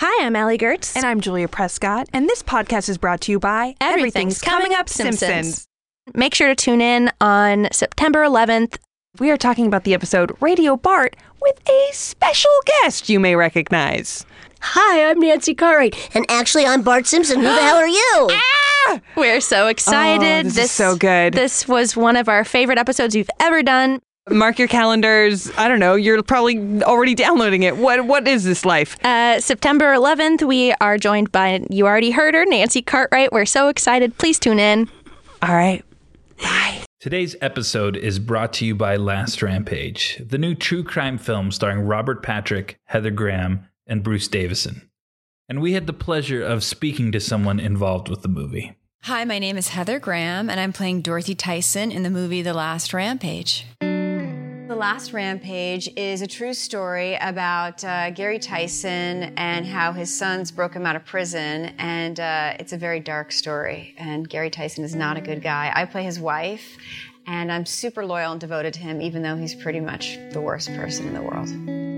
Hi, I'm Allie Gertz. And I'm Julia Prescott, and this podcast is brought to you by Everything's Coming Up Simpsons. Make sure to tune in on September 11th. We are talking about the episode Radio Bart with a special guest you may recognize. Hi, I'm Nancy Cartwright, and actually, I'm Bart Simpson. Who the hell are you? Ah! We're so excited. Oh, this is so good. This was one of our favorite episodes we've ever done. Mark your calendars. I don't know. You're probably already downloading it. What What is this life? Uh, September 11th, we are joined by, you already heard her, Nancy Cartwright. We're so excited. Please tune in. All right. Bye. Today's episode is brought to you by Last Rampage, the new true crime film starring Robert Patrick, Heather Graham, and Bruce Davison. And we had the pleasure of speaking to someone involved with the movie. Hi, my name is Heather Graham, and I'm playing Dorothy Tyson in the movie The Last Rampage. Last Rampage is a true story about uh, Gary Tyson and how his sons broke him out of prison, and uh, it's a very dark story. And Gary Tyson is not a good guy. I play his wife, and I'm super loyal and devoted to him, even though he's pretty much the worst person in the world.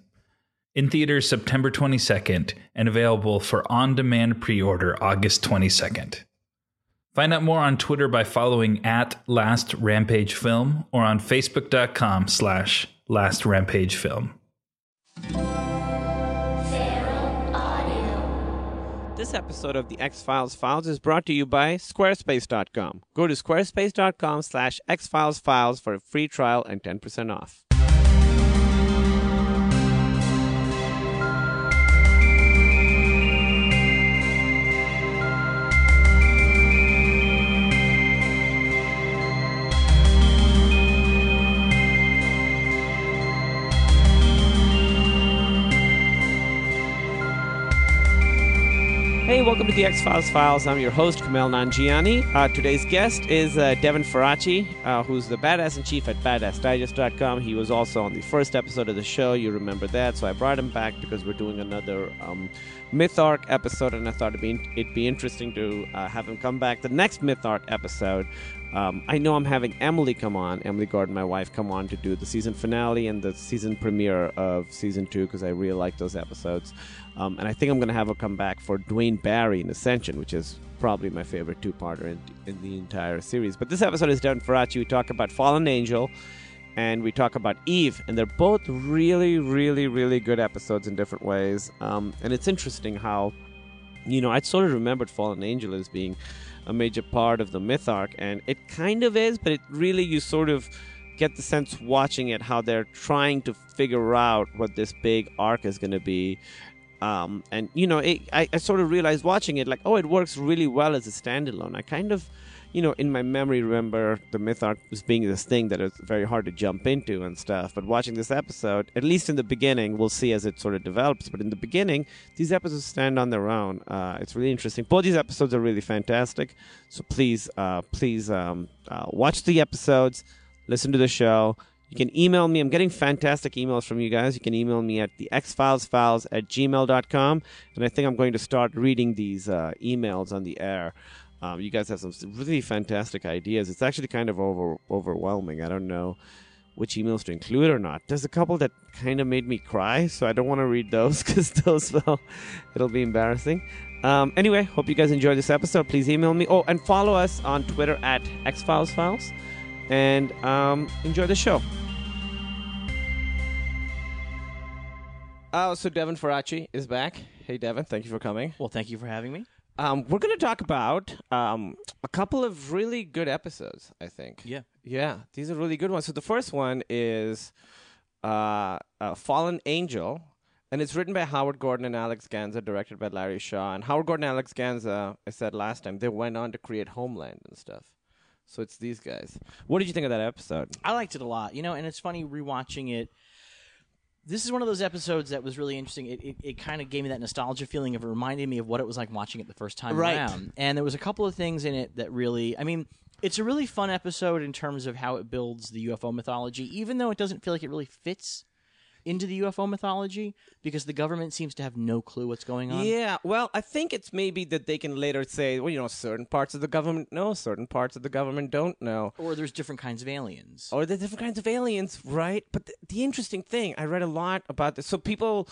In theaters September 22nd and available for on demand pre order August 22nd. Find out more on Twitter by following at Last Rampage Film or on Facebook.com slash Last Rampage Film. This episode of the X Files Files is brought to you by Squarespace.com. Go to squarespace.com slash X Files Files for a free trial and 10% off. Hey, welcome to the X Files Files. I'm your host, Kumail Nanjiani. Uh, today's guest is uh, Devin Faraci, uh, who's the badass in chief at badassdigest.com. He was also on the first episode of the show. You remember that. So I brought him back because we're doing another um, Myth Arc episode, and I thought it'd be, it'd be interesting to uh, have him come back. The next Myth Arc episode, um, I know I'm having Emily come on, Emily Gordon, my wife, come on to do the season finale and the season premiere of season two because I really like those episodes. Um, and I think I'm going to have her come back for Duane Barry in Ascension, which is probably my favorite two-parter in, in the entire series. But this episode is Devin Faraci. We talk about Fallen Angel, and we talk about Eve, and they're both really, really, really good episodes in different ways. Um, and it's interesting how, you know, I sort of remembered Fallen Angel as being a major part of the myth arc, and it kind of is, but it really you sort of get the sense watching it how they're trying to figure out what this big arc is going to be um, and you know it, I, I sort of realized watching it like oh it works really well as a standalone. I kind of you know in my memory remember the myth arc as being this thing that is very hard to jump into and stuff but watching this episode at least in the beginning we'll see as it sort of develops but in the beginning these episodes stand on their own. Uh, it's really interesting. Both these episodes are really fantastic so please uh, please um, uh, watch the episodes listen to the show you can email me. I'm getting fantastic emails from you guys. You can email me at the at gmail.com. And I think I'm going to start reading these uh, emails on the air. Um, you guys have some really fantastic ideas. It's actually kind of over, overwhelming. I don't know which emails to include or not. There's a couple that kind of made me cry, so I don't want to read those because those, well, it'll be embarrassing. Um, anyway, hope you guys enjoyed this episode. Please email me. Oh, and follow us on Twitter at xfilesfiles. And um, enjoy the show. Oh, so Devin Faraci is back. Hey, Devin, thank you for coming. Well, thank you for having me. Um, we're going to talk about um, a couple of really good episodes, I think. Yeah. Yeah, these are really good ones. So the first one is uh, uh, Fallen Angel, and it's written by Howard Gordon and Alex Gansa, directed by Larry Shaw. And Howard Gordon and Alex Gansa, I said last time, they went on to create Homeland and stuff. So it's these guys. What did you think of that episode? I liked it a lot, you know, and it's funny rewatching it. This is one of those episodes that was really interesting. It, it, it kind of gave me that nostalgia feeling of it reminded me of what it was like watching it the first time Right. around. And there was a couple of things in it that really, I mean, it's a really fun episode in terms of how it builds the UFO mythology, even though it doesn't feel like it really fits into the UFO mythology because the government seems to have no clue what's going on. Yeah, well, I think it's maybe that they can later say, well, you know, certain parts of the government know, certain parts of the government don't know. Or there's different kinds of aliens. Or the different kinds of aliens, right? But the, the interesting thing, I read a lot about this. So people,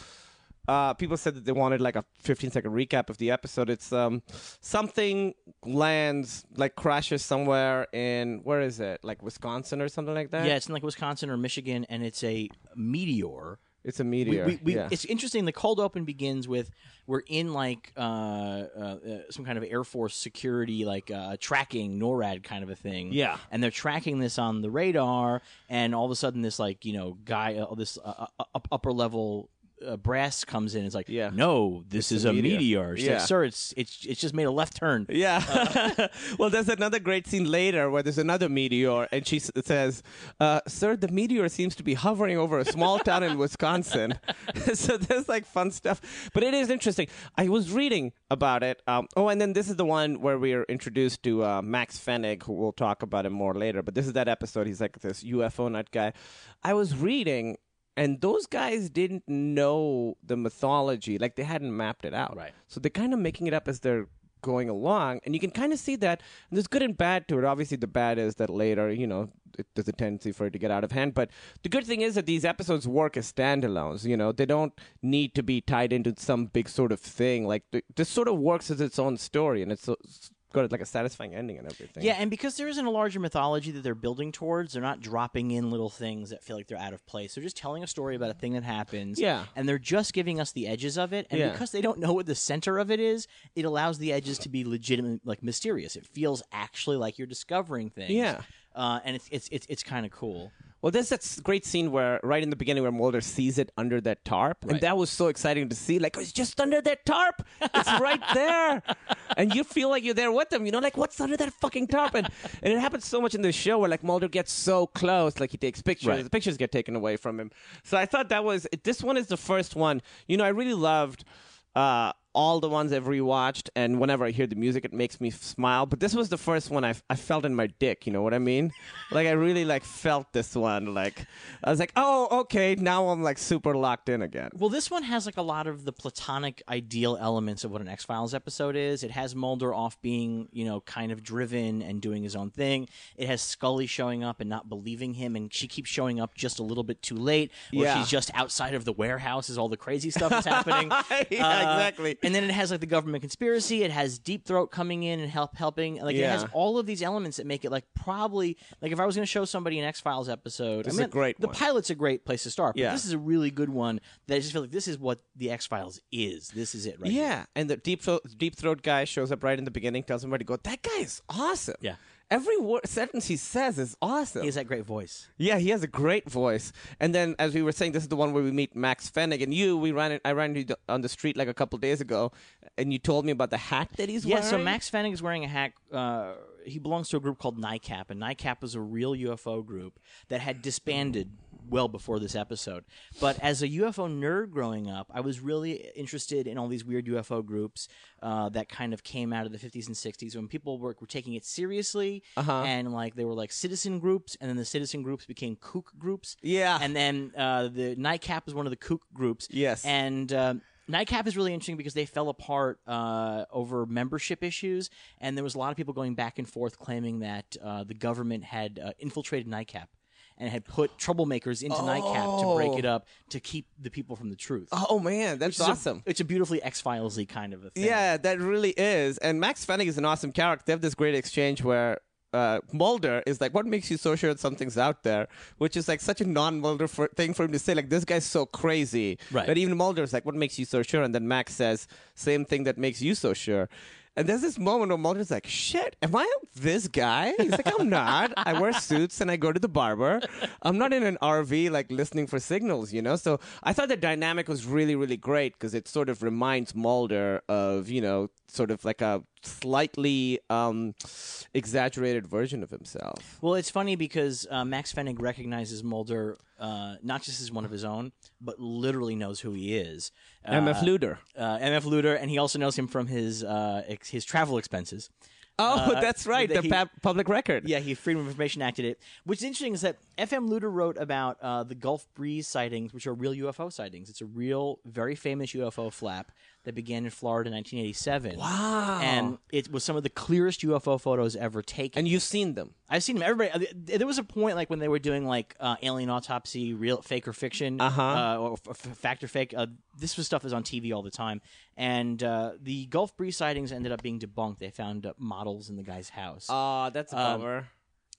uh, people said that they wanted like a 15 second recap of the episode. It's um, something lands, like crashes somewhere in, where is it? Like Wisconsin or something like that? Yeah, it's in like Wisconsin or Michigan, and it's a meteor. It's a meteor. we, we, yeah. It's interesting. The cold open begins with we're in like uh, uh, uh, some kind of Air Force security, like uh, tracking NORAD kind of a thing. Yeah. and they're tracking this on the radar, and all of a sudden, this like you know guy, uh, this uh, uh, up, upper level. Uh, brass comes in. It's like, Yeah. no, this is a a meteor. Yeah. like, sir, it's it's it's just made a left turn. Yeah. well, there's another great scene later where there's another meteor, and she s- says, uh, "Sir, the meteor seems to be hovering over a small town in Wisconsin." so there's like fun stuff, but it is interesting. I was reading about it. Um, oh, and then this is the one where we are introduced to uh, Max Fennig, who we'll talk about him more later. But this is that episode. He's like this UFO nut guy. I was reading. And those guys didn't know the mythology, like they hadn't mapped it out. Right. So they're kind of making it up as they're going along, and you can kind of see that. And there's good and bad to it. Obviously, the bad is that later, you know, it, there's a tendency for it to get out of hand. But the good thing is that these episodes work as standalones. You know, they don't need to be tied into some big sort of thing. Like th- this sort of works as its own story, and it's, so- it's got like a satisfying ending and everything. Yeah, and because there isn't a larger mythology that they're building towards, they're not dropping in little things that feel like they're out of place. They're just telling a story about a thing that happens. Yeah. And they're just giving us the edges of it. And Yeah. because they don't know what the center of it is, it allows the edges to be legitimate, like mysterious. It feels actually like you're discovering things. Yeah. Uh, and it's it's it's, it's kind of cool. Well, there's that great scene where, right in the beginning, where Mulder sees it under that tarp, and that was so exciting to see. Like, oh, it's just under that tarp. It's right there, and you feel like you're there with them. You know, like what's under that fucking tarp? And and it happens so much in the show where like Mulder gets so close, like he takes pictures, Right. the pictures get taken away from him. So I thought that was this one is the first one. You know, I really loved. Uh, all the ones I've rewatched, and whenever I hear the music, it makes me smile. But this was the first one I, I felt in my dick. You know what I mean? like I really like felt this one. Like I was like, oh, okay, now I'm like super locked in again. Well, this one has like a lot of the platonic ideal elements of what an X Files episode is. It has Mulder off being, you know, kind of driven and doing his own thing. It has Scully showing up and not believing him, and she keeps showing up just a little bit too late, or Yeah. she's just outside of the warehouse as all the crazy stuff is happening. Yeah, uh, exactly. And then it has like the government conspiracy. It has Deep Throat coming in and help helping. Like it Yeah. has all of these elements that make it like probably like if I was going to show somebody an X Files episode, This I is a mean, great The one. pilot's a great place to start. But Yeah. this is a really good one that I just feel like this is what the X Files is. This is it, right? here. Yeah, and the deep throat, deep throat guy shows up right in the beginning, tells everybody, "Go, that guy is awesome." Yeah. Every word sentence he says is awesome. He has that great voice. Yeah, he has a great voice. And then, as we were saying, this is the one where we meet Max Fennig. And you, we ran it. I ran into you on the street like a couple days ago, and you told me about the hat that he's Yeah, wearing. Yeah, so Max Fennig is wearing a hat. Uh, he belongs to a group called NICAP, and NICAP was a real UFO group that had disbanded well before this episode. But as a UFO nerd growing up, I was really interested in all these weird UFO groups uh, that kind of came out of the 50s and 60s when people were, were taking it seriously, Uh-huh. and like they were like citizen groups, and then the citizen groups became kook groups. Yeah. and then uh, the NICAP was one of the kook groups. Yes. and. Um, NICAP is really interesting because they fell apart uh, over membership issues, and there was a lot of people going back and forth claiming that uh, the government had uh, infiltrated NICAP and had put troublemakers into NICAP to break it up to keep the people from the truth. Oh man, that's It's a- awesome. it's a beautifully X Filesy kind of a thing. Yeah, that really is. And Max Fennig is an awesome character. They have this great exchange where uh, Mulder is like, "What makes you so sure that something's out there?" Which is like such a non-Mulder for, thing for him to say. Like, this guy's so crazy Right. that even Mulder's like, "What makes you so sure?" And then Max says, "Same thing that makes you so sure." And there's this moment where Mulder's like, shit, am I this guy? He's like, I'm not. I wear suits and I go to the barber. I'm not in an RV like listening for signals, you know? So I thought the dynamic was really, really great because it sort of reminds Mulder of, you know, sort of like a slightly um, exaggerated version of himself. Well, it's funny because uh, Max Fennig recognizes Mulder uh, not just as one of his own, but literally knows who he is. Uh, MF Luder. uh, MF Luder, and he also knows him from his uh, ex- his travel expenses. Oh, Uh, that's right, the he- pa- public record. Yeah, he Freedom of Information Acted it. What's interesting is that FM Luder wrote about uh, the Gulf Breeze sightings, which are real UFO sightings. It's a real, very famous UFO flap that began in Florida in 1987. Wow. And it was some of the clearest UFO photos ever taken. And you've seen them. I've seen them. Everybody. uh, There was a point like when they were doing like uh, alien autopsy, real fake or fiction, Uh-huh. uh, or f- fact or fake. Uh, this was stuff that was on TV all the time, and uh, the Gulf Breeze sightings ended up being debunked. They found uh, models in the guy's house. Oh, that's a Um, bummer.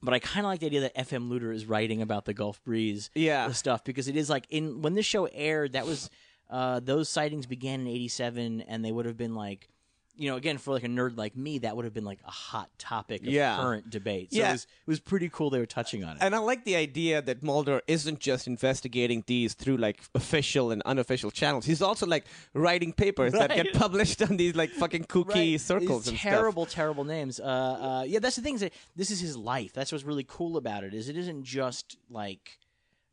But I kind of like the idea that FM Luder is writing about the Gulf Breeze Yeah. stuff because it is like in when this show aired, that was uh, those sightings began in '87, and they would have been like. You know, again, for like a nerd like me, that would have been like a hot topic of Yeah. current debate. So Yeah. it was it was pretty cool they were touching on it. And I like the idea that Mulder isn't just investigating these through like official and unofficial channels. He's also like writing papers that get published on these like fucking kooky Right. circles These and terrible, terrible names. Uh, uh, yeah, that's the thing. Is that this is his life. That's what's really cool about it. Is it isn't just like,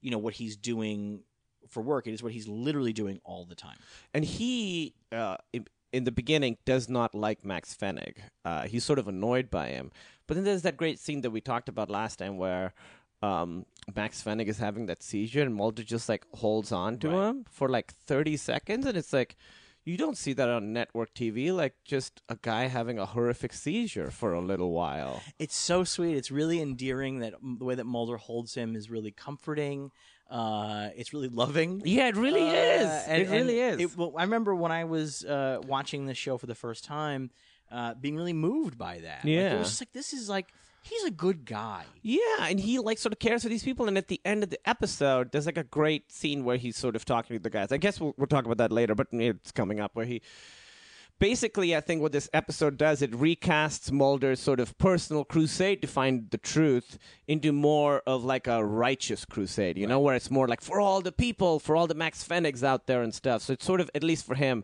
you know, what he's doing for work. It is what he's literally doing all the time. And he, uh, in, the beginning, does not like Max Fennig. Uh, he's sort of annoyed by him. But then there's that great scene that we talked about last time where. Um, Max Fennig is having that seizure, and Mulder just like holds on to Right. him for like 30 seconds, and it's like, you don't see that on network TV, like just a guy having a horrific seizure for a little while. It's so sweet. It's really endearing. That the way that Mulder holds him is really comforting. Uh, it's really loving. Yeah, it really Uh, is. and- it really is. It, well, I remember when I was uh, watching this show for the first time, uh, being really moved by that. Like, Yeah. it was just like this is like he's a good guy. yeah, and he like sort of cares for these people. And at the end of the episode, there's like a great scene where he's sort of talking to the guys. I guess we'll, we'll talk about that later, but it's coming up where he. Basically, I think what this episode does, it recasts Mulder's sort of personal crusade to find the truth into more of like a righteous crusade, you know, where it's more like for all the people, for all the Max Fennigs out there and stuff. So it's sort of, at least for him,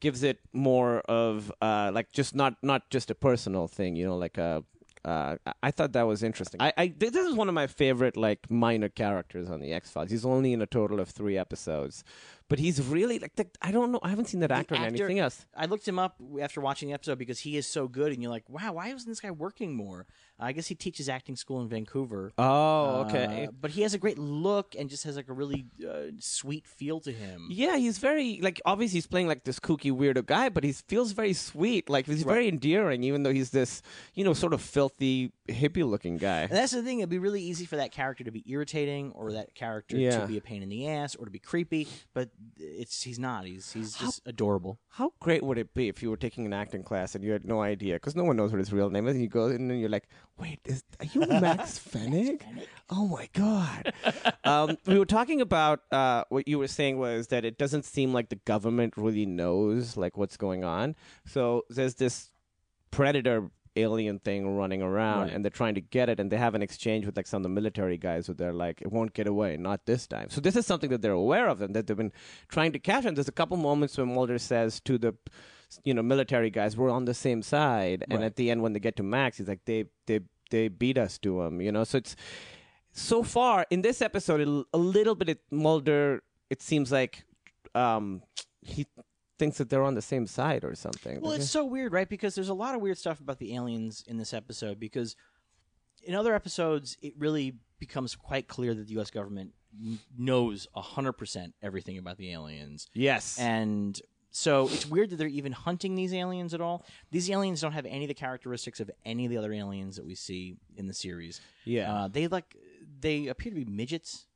gives it more of uh, like just not not just a personal thing, you know, like a. Uh, I- I thought that was interesting. I, I this is one of my favorite like minor characters on the X Files. He's only in a total of three episodes, but he's really like the, I don't know. I haven't seen that actor, in anything else. I looked him up after watching the episode because he is so good, and you're like, wow, why isn't this guy working more? I guess he teaches acting school in Vancouver. Oh, okay. Uh, but he has a great look and just has like a really uh, sweet feel to him. yeah, he's very like obviously he's playing like this kooky weirdo guy, but he feels very sweet. Like he's very endearing, even though he's this you know sort of filthy hippie looking guy. And that's the thing; it'd be really easy for that character to be irritating, or that character Yeah. to be a pain in the ass, or to be creepy. But it's he's not. He's he's just adorable. How great would it be if you were taking an acting class and you had no idea because no one knows what his real name is, and you go in and you're like, "Wait, is, are you Max Fennig? Oh my god!" um, we were talking about uh, what you were saying was that it doesn't seem like the government really knows like what's going on. So there's this predator alien thing running around Right. and they're trying to get it and they have an exchange with like some of the military guys where they're like it won't get away not this time so this is something that they're aware of and that they've been trying to catch and there's a couple moments when mulder says to the you know military guys we're on the same side and Right. at the end when they get to max he's like they they they beat us to him you know so it's so far in this episode a, a little bit it, mulder it seems like um he thinks that they're on the same side or something Well, it's so weird, right? Because there's a lot of weird stuff about the aliens in this episode. Because in other episodes, it really becomes quite clear that the U.S. government knows hundred percent everything about the aliens, yes and so it's weird that they're even hunting these aliens at all. These aliens don't have any of the characteristics of any of the other aliens that we see in the series. Yeah. uh, they like they appear to be midgets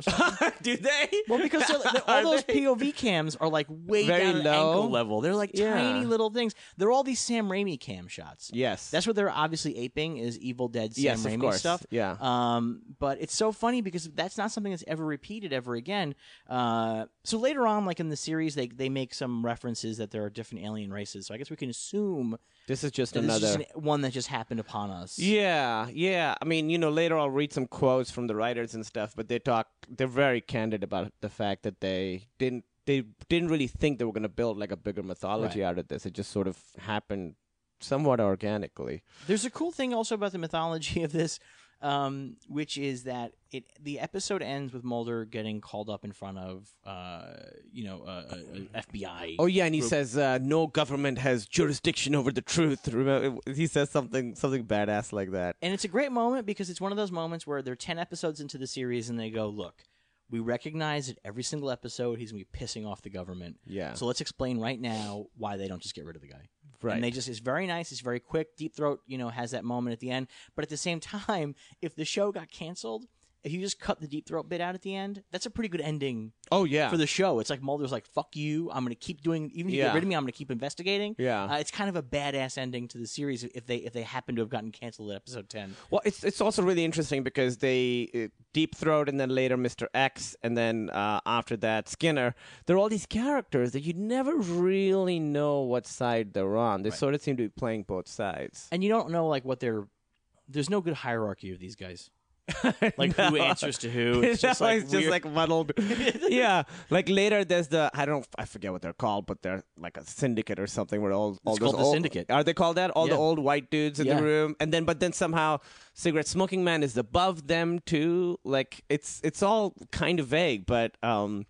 or something. Do they? Well, because they're, they're- Are all those they? POV cams are like way Very down low? ankle level. They're like Yeah. tiny little things. They're all these Sam Raimi cam shots. Yes. That's what they're obviously aping is Evil Dead Sam Yes, Raimi course. stuff. Yeah. Um, but it's so funny because that's not something that's ever repeated ever again. Uh, so later on, like in the series, they they make some references that there are different alien races. So I guess we can assume This is just another. is just one that just happened upon us. Yeah, yeah. I mean, you know, later I'll read some quotes from the writers and stuff, but they talk. They're very candid about the fact that they didn't. They didn't really think they were going to build like a bigger mythology Right. out of this. It just sort of happened somewhat organically. There's a cool thing also about the mythology of this, um, which is that it the episode ends with Mulder getting called up in front of, uh, you know, uh, uh, uh, FBI. Oh yeah, and he group. says uh, no government has jurisdiction over the truth. Remember, he says something something badass like that. And it's a great moment because it's one of those moments where they're 10 episodes into the series and they go, look, we recognize that every single episode he's going to be pissing off the government. Yeah. So let's explain right now why they don't just get rid of the guy. Right. And they just, it's very nice. It's very quick. Deep Throat, you know, has that moment at the end. But at the same time, if the show got canceled, if you just cut the Deep Throat bit out at the end, that's a pretty good ending Oh yeah, for the show. It's like Mulder's like, "Fuck you! I'm going to keep doing. Even if you Yeah. get rid of me, I'm going to keep investigating." Yeah. uh, it's kind of a badass ending to the series if they if they happen to have gotten canceled at episode ten. Well, it's it's also really interesting because they uh, Deep Throat and then later Mr. X and then uh, after that Skinner. There are all these characters that you never really know what side they're on. They sort of seem to be playing both sides. and you don't know like what they're. There's no good hierarchy of these guys. Like who answers to who? It's just No, like just like muddled. yeah, like later there's the I don't I forget what they're called, but they're like a syndicate or something where all all It's those called the Syndicate. Are they called that? All the old white dudes in Yeah. the room, and then but then somehow cigarette smoking man is above them too. Like it's it's all kind of vague, but um,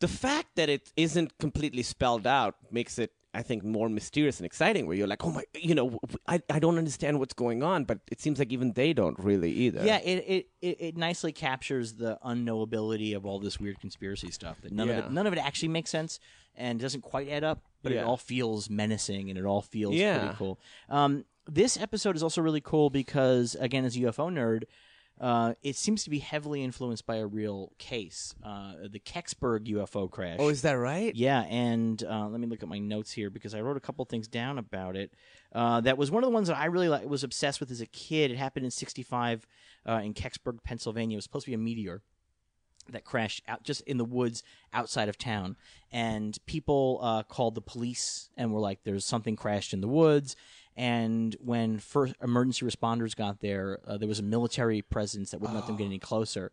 the fact that it isn't completely spelled out makes it. I think more mysterious and exciting, where you're like, oh my, you know, I, I don't understand what's going on, but it seems like even they don't really either. yeah, it, it, it, nicely captures the unknowability of all this weird conspiracy stuff. That none of it none of it actually makes sense and doesn't quite add up, but it all feels menacing and it all feels Yeah. pretty cool. Um, this episode is also really cool because, again, as a UFO nerd, uh, it seems to be heavily influenced by a real case, uh, the Kecksburg UFO crash. Oh, is that right? Yeah, and uh, let me look at my notes here because I wrote a couple things down about it. Uh, that was one of the ones that I really like, was obsessed with as a kid. It happened in '65 uh, in Kecksburg, Pennsylvania. It was supposed to be a meteor that crashed out just in the woods outside of town, and people uh, called the police and were like, "There's something crashed in the woods." And when first emergency responders got there, uh, there was a military presence that wouldn't let them get any closer.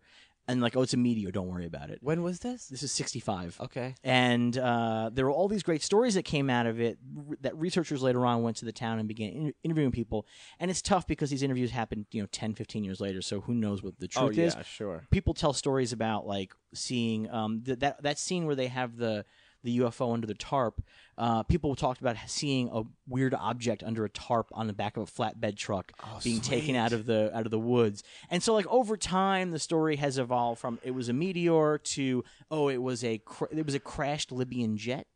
And like, oh, it's a meteor. Don't worry about it. When was this? This is 65. Okay. And uh, there were all these great stories that came out of it r- that researchers later on went to the town and began in- interviewing people. And it's tough because these interviews happened, you know, 10, 15 years later. So who knows what the truth is? Oh truth yeah, is. sure. People tell stories about like seeing um, th- that that scene where they have the the UFO under the tarp. Uh, people talked about seeing a weird object under a tarp on the back of a flatbed truck being taken out of the out of the woods. And so, like over time, the story has evolved from it was a meteor to oh, it was a cr- it was a crashed Libyan jet.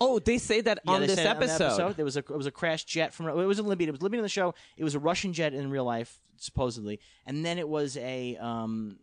Oh, they say that Yeah, on this it the episode. There was a it was a crashed jet from it wasn't Libyan. It was Libyan in the show. It was a Russian jet in real life, supposedly, and then it was a um,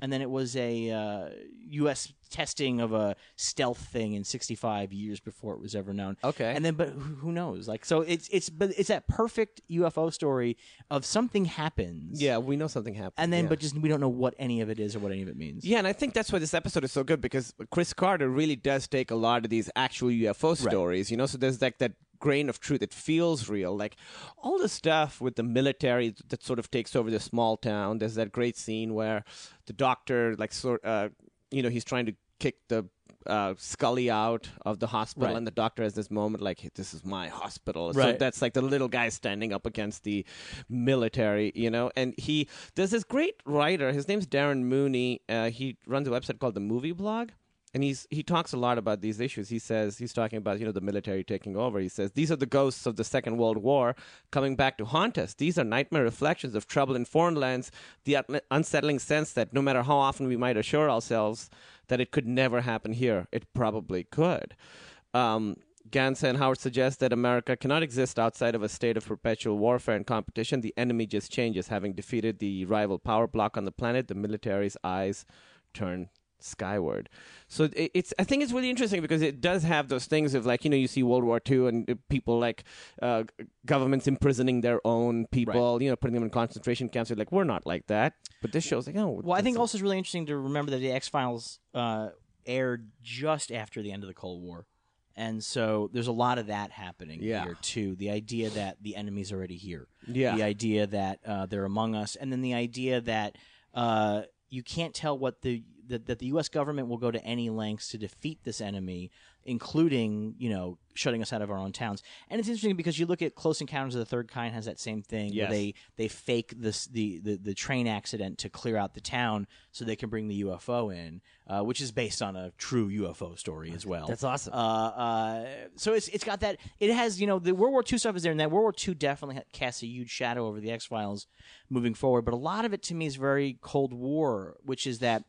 and then it was a uh, U.S. testing of a stealth thing in '65 years before it was ever known. Okay. and then but who, who knows? Like so, it's it's but it's that perfect UFO story of something happens. Yeah, we know something happened. and then yeah. but just we don't know what any of it is or what any of it means. Yeah, and I think that's why this episode is so good because Chris Carter really does take a lot of these actual UFO stories, you know. So there's like that grain of truth. It feels real. Like all the stuff with the military that sort of takes over the small town. There's that great scene where the doctor, like, sort, uh, you know, he's trying to kick the uh, Scully out of the hospital, Right. and the doctor has this moment like, "Hey, "This is my hospital." So that's like the little guy standing up against the military, you know. And he there's this great writer. His name's Darren Mooney. Uh, he runs a website called the Movie Blog. And he's he talks a lot about these issues. He says he's talking about you know the military taking over. He says these are the ghosts of the Second World War coming back to haunt us. These are nightmare reflections of trouble in foreign lands. The unsettling sense that no matter how often we might assure ourselves that it could never happen here, it probably could. Um, Gans and Howard suggest that America cannot exist outside of a state of perpetual warfare and competition. The enemy just changes. Having defeated the rival power block on the planet, the military's eyes turn skyward. So it, it's I think it's really interesting because it does have those things of like you know you see World War II and uh, people like uh, governments imprisoning their own people, you know, putting them in concentration camps. They're like we're not like that. But this shows like oh Well, I think also it's really interesting to remember that the X Files uh, aired just after the end of the Cold War, and so there's a lot of that happening Yeah. here too. The idea that the enemy's already here, Yeah. The idea that uh, they're among us, and then the idea that uh, you can't tell what the that, that the U.S. government will go to any lengths to defeat this enemy, including you know shutting us out of our own towns. And it's interesting because you look at Close Encounters of the Third Kind has that same thing Yes. where they they fake this the, the the train accident to clear out the town so they can bring the UFO in, uh, which is based on a true UFO story as well. That's awesome. Uh, uh, so it's it's got that. It has you know the World War II stuff is there, and that World War II definitely casts a huge shadow over the X Files moving forward. But a lot of it to me is very Cold War, which is that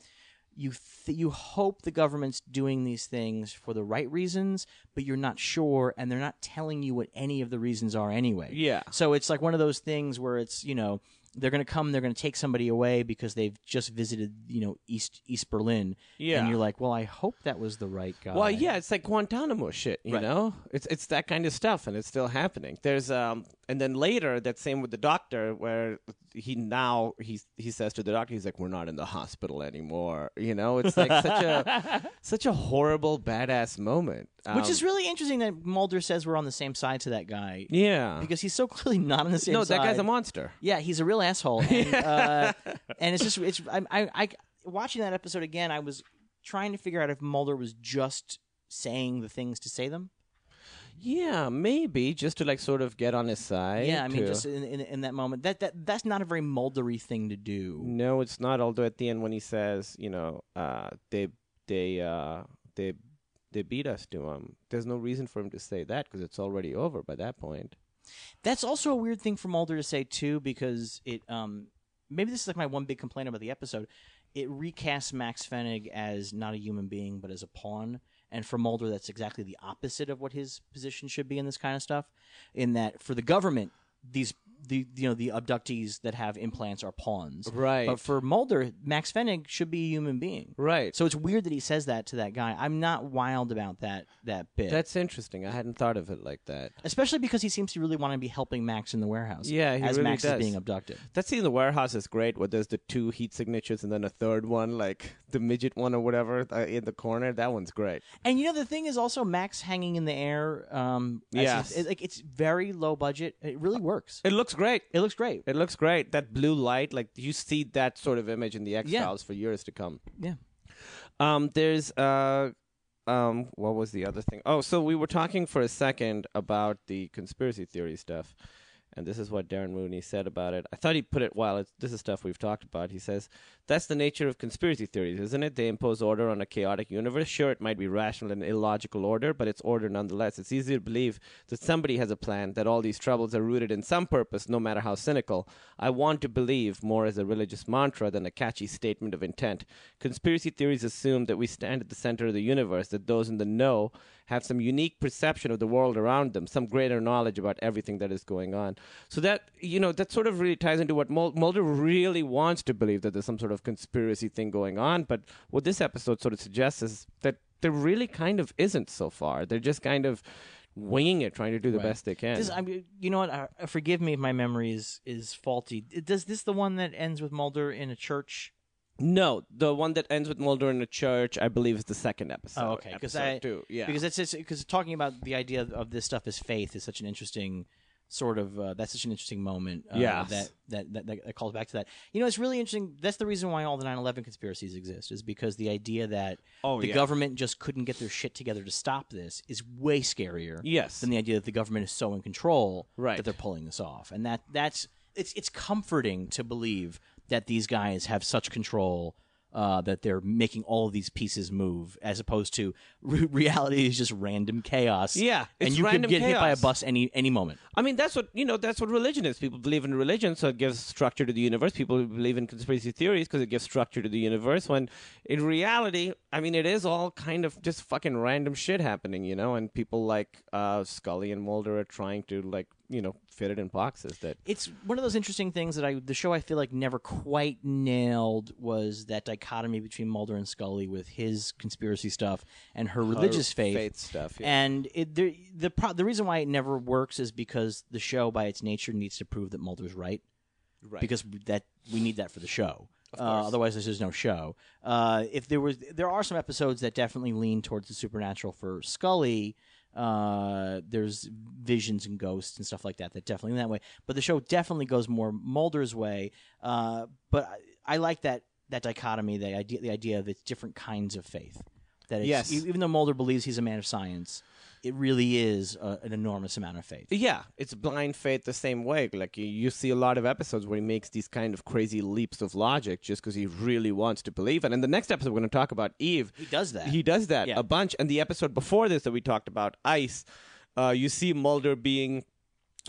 you th- you hope the government's doing these things for the right reasons, but you're not sure, and they're not telling you what any of the reasons are anyway. Yeah. So it's like one of those things where it's you know they're going to come, they're going to take somebody away because they've just visited you know East East Berlin. Yeah. And you're like, well, I hope that was the right guy. Well, yeah, it's like Guantanamo shit, you Right. know. It's it's that kind of stuff, and it's still happening. There's um, and then later that same with the doctor, where he now he he says to the doctor, he's like, "We're not in the hospital anymore," you know. It's like such a such a horrible, badass moment, Which Um, is really interesting that Mulder says we're on the same side to that guy. yeah. Because he's so clearly not on the same side. no, side. that guy's a monster. Yeah, he's a real asshole. And, uh, and it's just, it's, I, I, I, watching that episode again, I was trying to figure out if Mulder was just saying the things to say them. Yeah, maybe just to like sort of get on his side. yeah, I mean, to- just in, in, in that moment. That, that That's not a very Muldery thing to do. No, it's not. Although at the end, when he says, you know, uh, they they uh, they they beat us to him, there's no reason for him to say that because it's already over by that point. That's also a weird thing for Mulder to say too, because it um maybe this is like my one big complaint about the episode. It recasts Max Fennig as not a human being, but as a pawn. And for Mulder, that's exactly the opposite of what his position should be in this kind of stuff. In that, for the government, these the you know the abductees that have implants are pawns, Right. But for Mulder, Max Fennig should be a human being, Right. So it's weird that he says that to that guy. I'm not wild about that that bit. That's interesting. I hadn't thought of it like that. Especially because he seems to really want to be helping Max in the warehouse. Yeah, he as really Max does. is being abducted. That scene in the warehouse is great. Where there's the two heat signatures and then a third one, like the midget one or whatever, uh, in the corner. That one's great. And you know the thing is also Max hanging in the air. Um, Yes. it- like it's very low budget. It really works. It looks great. It looks great. It looks great. That blue light, like you see that sort of image in the X Yeah. Files for years to come. Yeah. Um, there's uh, um, what was the other thing? Oh, so we were talking for a second about the conspiracy theory stuff, and this is what Darren Mooney said about it. I thought he put it well. This is stuff we've talked about. He says that's the nature of conspiracy theories, isn't it? They impose order on a chaotic universe. Sure, it might be rational and illogical order, but it's order nonetheless. It's easy to believe that somebody has a plan, that all these troubles are rooted in some purpose, no matter how cynical. I want to believe more as a religious mantra than a catchy statement of intent. Conspiracy theories assume that we stand at the center of the universe, that those in the know have some unique perception of the world around them, some greater knowledge about everything that is going on. So that, you know, that sort of really ties into what Mulder really wants to believe that there's some sort of conspiracy thing going on. But what this episode sort of suggests is that there really kind of isn't so far. They're just kind of winging it, trying to do the Right. best they can. I mean, you know what? Uh, forgive me if my memory is is faulty. Does this the one that ends with Mulder in a church? No, the one that ends with Mulder in the church, I believe, is the second episode. Oh, okay. Because I two. yeah, because it's because talking about the idea of this stuff as faith is such an interesting sort of uh, that's such an interesting moment. Uh, that, that, that that that calls back to that. You know, it's really interesting. That's the reason why all the 9/11 conspiracies exist is because the idea that Oh, the yeah. government just couldn't get their shit together to stop this is way scarier. Yes. Than the idea that the government is so in control Right. that they're pulling this off, and that that's it's it's comforting to believe that these guys have such control uh, that they're making all of these pieces move, as opposed to re- reality is just random chaos. Yeah, and you could get hit by a bus any any moment. I mean, that's what you know. That's what religion is. People believe in religion, so it gives structure to the universe. People believe in conspiracy theories because it gives structure to the universe. When in reality, I mean, it is all kind of just fucking random shit happening, you know. And people like uh, Scully and Mulder are trying to like you know fit it in boxes that it's one of those interesting things that I the show I feel like never quite nailed was that dichotomy between Mulder and Scully with his conspiracy stuff and her religious faith, faith stuff, yeah. And it, the the pro- the reason why it never works is because the show by its nature needs to prove that Mulder's right. Right. Because that we need that for the show. Uh, otherwise, there's just no show. Uh, if there was, there are some episodes that definitely lean towards the supernatural for Scully. Uh, there's visions and ghosts and stuff like that that definitely in that way. But the show definitely goes more Mulder's way. Uh, but I, I like that that dichotomy, the idea, the idea of it's different kinds of faith. That it's, Yes. even though Mulder believes he's a man of science, it really is uh an enormous amount of faith. Yeah, it's blind faith the same way. Like you, you see a lot of episodes where he makes these kind of crazy leaps of logic just because he really wants to believe. And in the next episode, we're going to talk about Eve. He does that. He does that Yeah. a bunch. And the episode before this that we talked about, Ice, uh, you see Mulder being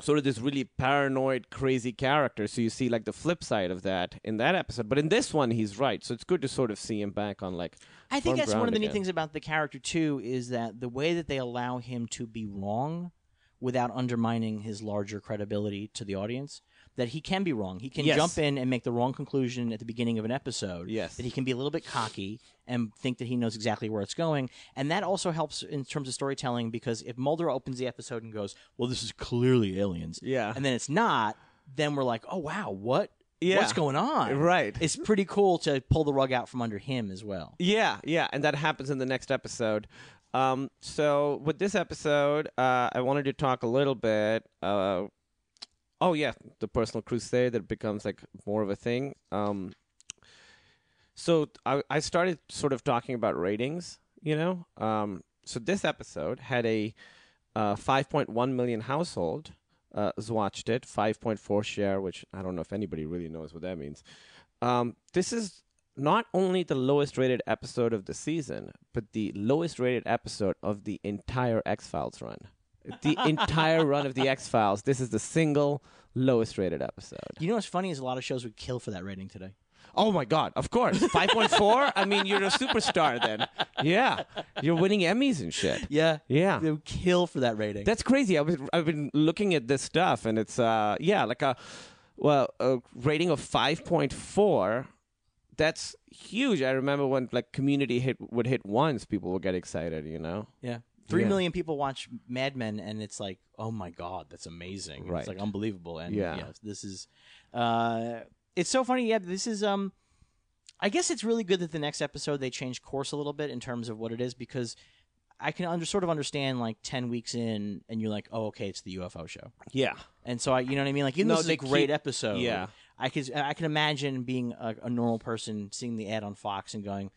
sort of this really paranoid, crazy character. So you see like the flip side of that in that episode. But in this one, he's right. So it's good to sort of see him back on like. I think that's one of the neat things about the character too is that the way that they allow him to be wrong without undermining his larger credibility to the audience. That he can be wrong. He can Yes. jump in and make the wrong conclusion at the beginning of an episode. Yes. That he can be a little bit cocky and think that he knows exactly where it's going. And that also helps in terms of storytelling because if Mulder opens the episode and goes, Well, this is clearly aliens. Yeah. And then it's not, then we're like, Oh wow, what Yeah. what's going on? Right. It's pretty cool to pull the rug out from under him as well. Yeah, yeah, and that happens in the next episode. Um, so with this episode, uh, I wanted to talk a little bit. Uh, oh yeah, the personal crusade that becomes like more of a thing. Um, so I, I started sort of talking about ratings. You know, um, so this episode had a uh, 5.1 million household uh, watched it, 5.4 share, which I don't know if anybody really knows what that means. Um, this is not only the lowest rated episode of the season, but the lowest rated episode of the entire X Files run. The entire run of the X Files. This is the single lowest rated episode. You know what's funny is a lot of shows would kill for that rating today. Oh my God! Of course, five point four. I mean, you're a superstar then. Yeah, you're winning Emmys and shit. Yeah, Yeah. they would kill for that rating. That's crazy. I was I've been looking at this stuff, and it's uh yeah like a well a rating of five point four. That's huge. I remember when like Community hit would hit once, people would get excited. You know. yeah, three Yeah. million people watch Mad Men, and it's like, oh my god, that's amazing. Right. It's like unbelievable. And Yeah. yeah, this is. Uh, it's so funny. Yeah, this is. Um, I guess it's really good that the next episode they changed course a little bit in terms of what it is because. I can under, sort of understand like ten weeks in, and you're like, "Oh, okay, it's the UFO show." Yeah. And so I, you know what I mean? Like, even No, though this is a great keep- episode, yeah. I could, I can imagine being a, a normal person seeing the ad on Fox and going,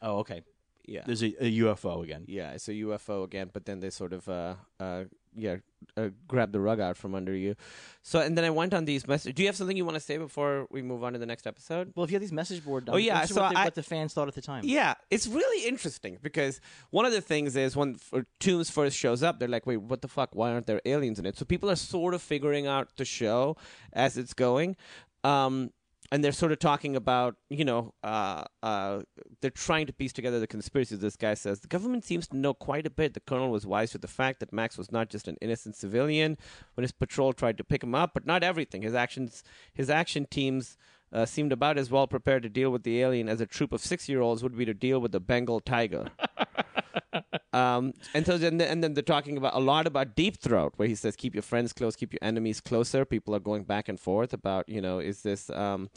"Oh, okay, Yeah. there's a, a UFO again." Yeah, it's a UFO again, but then they sort of, uh, uh, yeah, uh, grab the rug out from under you. So, and then I went on these messages. Do you have something you want to say before we move on to the next episode? Well, if you have these message board, Oh, yeah, this so what, the, I- what the fans thought at the time. Yeah, it's really interesting because one of the things is when f- Toombs first shows up, they're like, wait, what the fuck? Why aren't there aliens in it? So people are sort of figuring out the show as it's going. Um, and they're sort of talking about, you know, uh, uh, they're trying to piece together the conspiracy This guy says the government seems to know quite a bit. The colonel was wise to the fact that Max was not just an innocent civilian when his patrol tried to pick him up, but not everything. His actions, his action teams uh, seemed about as well prepared to deal with the alien as a troop of six-year-olds would be to deal with the Bengal tiger. um, and so then, and then they're talking about a lot about Deep Throat, where he says, "Keep your friends close, keep your enemies closer." People are going back and forth about, you know, is this. Um,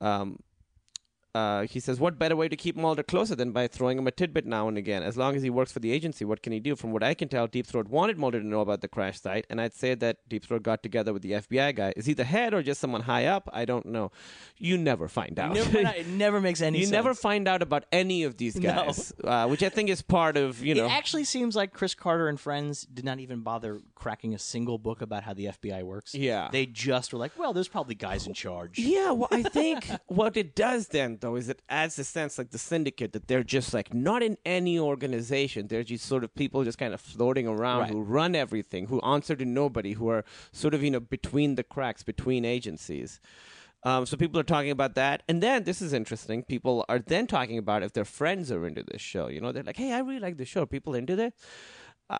um, uh, he says, "What better way to keep Mulder closer than by throwing him a tidbit now and again? As long as he works for the agency, what can he do? From what I can tell, Deep Throat wanted Mulder to know about the crash site, and I'd say that Deep Throat got together with the FBI guy. Is he the head or just someone high up? I don't know. You never find out. Never, it never makes any You sense. never find out about any of these No. guys, uh, which I think is part of you know. It actually seems like Chris Carter and friends did not even bother cracking a single book about how the FBI works. Yeah. They just were like, well, there's probably guys in charge. Yeah, well, I think what it does then, though, is it adds a sense like the syndicate that they're just like not in any organization. They're just sort of people just kind of floating around Right. who run everything, who answer to nobody, who are sort of you know between the cracks between agencies. Um, so people are talking about that, and then this is interesting. People are then talking about if their friends are into this show. You know, they're like, "Hey, I really like the show. Are people into this."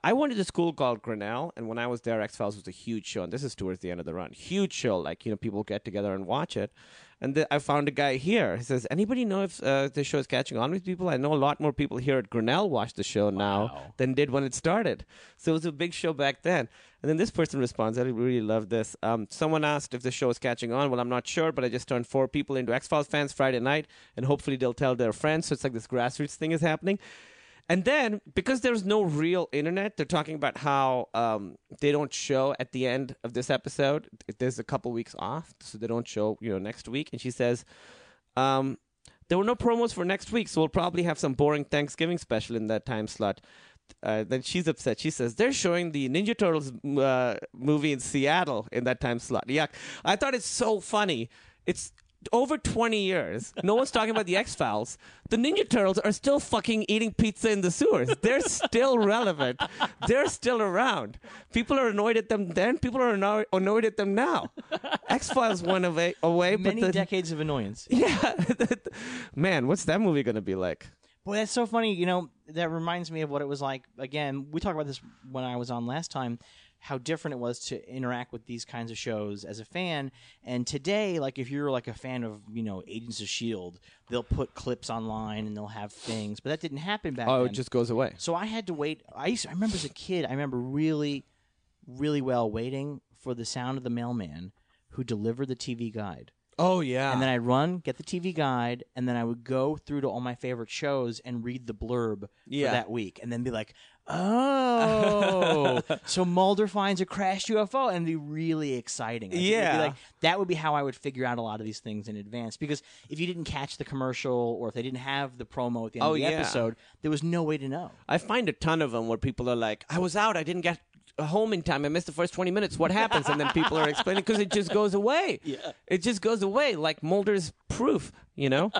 I- went to the school called Grinnell, and when I was there, X Files was a huge show, and this is towards the end of the run. Huge show, like you know, people get together and watch it. And th- I found a guy here. He says, "Anybody know if uh, the show is catching on with people?" I know a lot more people here at Grinnell watch the show now than did when it started. So it was a big show back then. And then this person responds, I really love this. Um, someone asked if the show is catching on. Well, I'm not sure, but I just turned four people into X Files fans Friday night, and hopefully they'll tell their friends. So it's like this grassroots thing is happening. And then, because there's no real internet, they're talking about how um, they don't show at the end of this episode. There's a couple weeks off, so they don't show, you know, next week. And she says, um, there were no promos for next week, so we'll probably have some boring Thanksgiving special in that time slot. Uh, then she's upset. She says they're showing the Ninja Turtles uh, movie in Seattle in that time slot. Yuck! I thought it's so funny. It's over 20 years. No one's talking about the X Files. The Ninja Turtles are still fucking eating pizza in the sewers. They're still relevant. They're still around. People are annoyed at them then. People are anno- annoyed at them now. X Files went away, away Many but the, decades of annoyance. yeah, man, what's that movie gonna be like? Boy, that's so funny. You know, that reminds me of what it was like. Again, we talked about this when I was on last time. How different it was to interact with these kinds of shows as a fan. And today, like if you're like a fan of you know Agents of Shield, they'll put clips online and they'll have things. But that didn't happen back oh, then. Oh, then. it just goes away. So I had to wait. I used I remember as a kid, I remember really, really well waiting for the sound of the mailman who delivered the TV guide. Oh yeah, And then I'd run, get the TV guide, and then I would go through to all my favorite shows and read the blurb Yeah. for that week, and then be like, "Oh, so Mulder finds a crashed UFO," and be really exciting. It'd be Yeah. like that would be how I would figure out a lot of these things in advance. Because if you didn't catch the commercial or if they didn't have the promo at the end Oh, of the yeah. episode, there was no way to know. I find a ton of them where people are like, "I was out, I didn't get home in time, I missed the first twenty minutes. What happens?" And then people are explaining because it just goes away. Yeah, it just goes away like Mulder's proof, you know.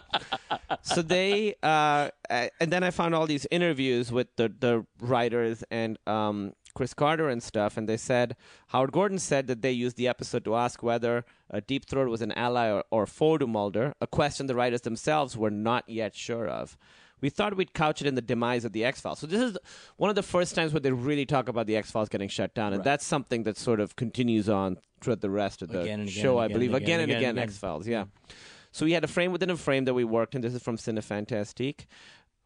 so they, uh, and then I found all these interviews with the the writers and um. Chris Carter and stuff, and they said Howard Gordon said that they used the episode to ask whether uh, Deep Throat was an ally or, or foe to Mulder, a question the writers themselves were not yet sure of. We thought we'd couch it in the demise of the X Files. So this is one of the first times where they really talk about the X Files getting shut down, and that's something that sort of continues on throughout the rest of the Again again show. and I believe again and again again, again. X Files. Yeah. So we had a frame within a frame that we worked, and this is from Cinefantastique.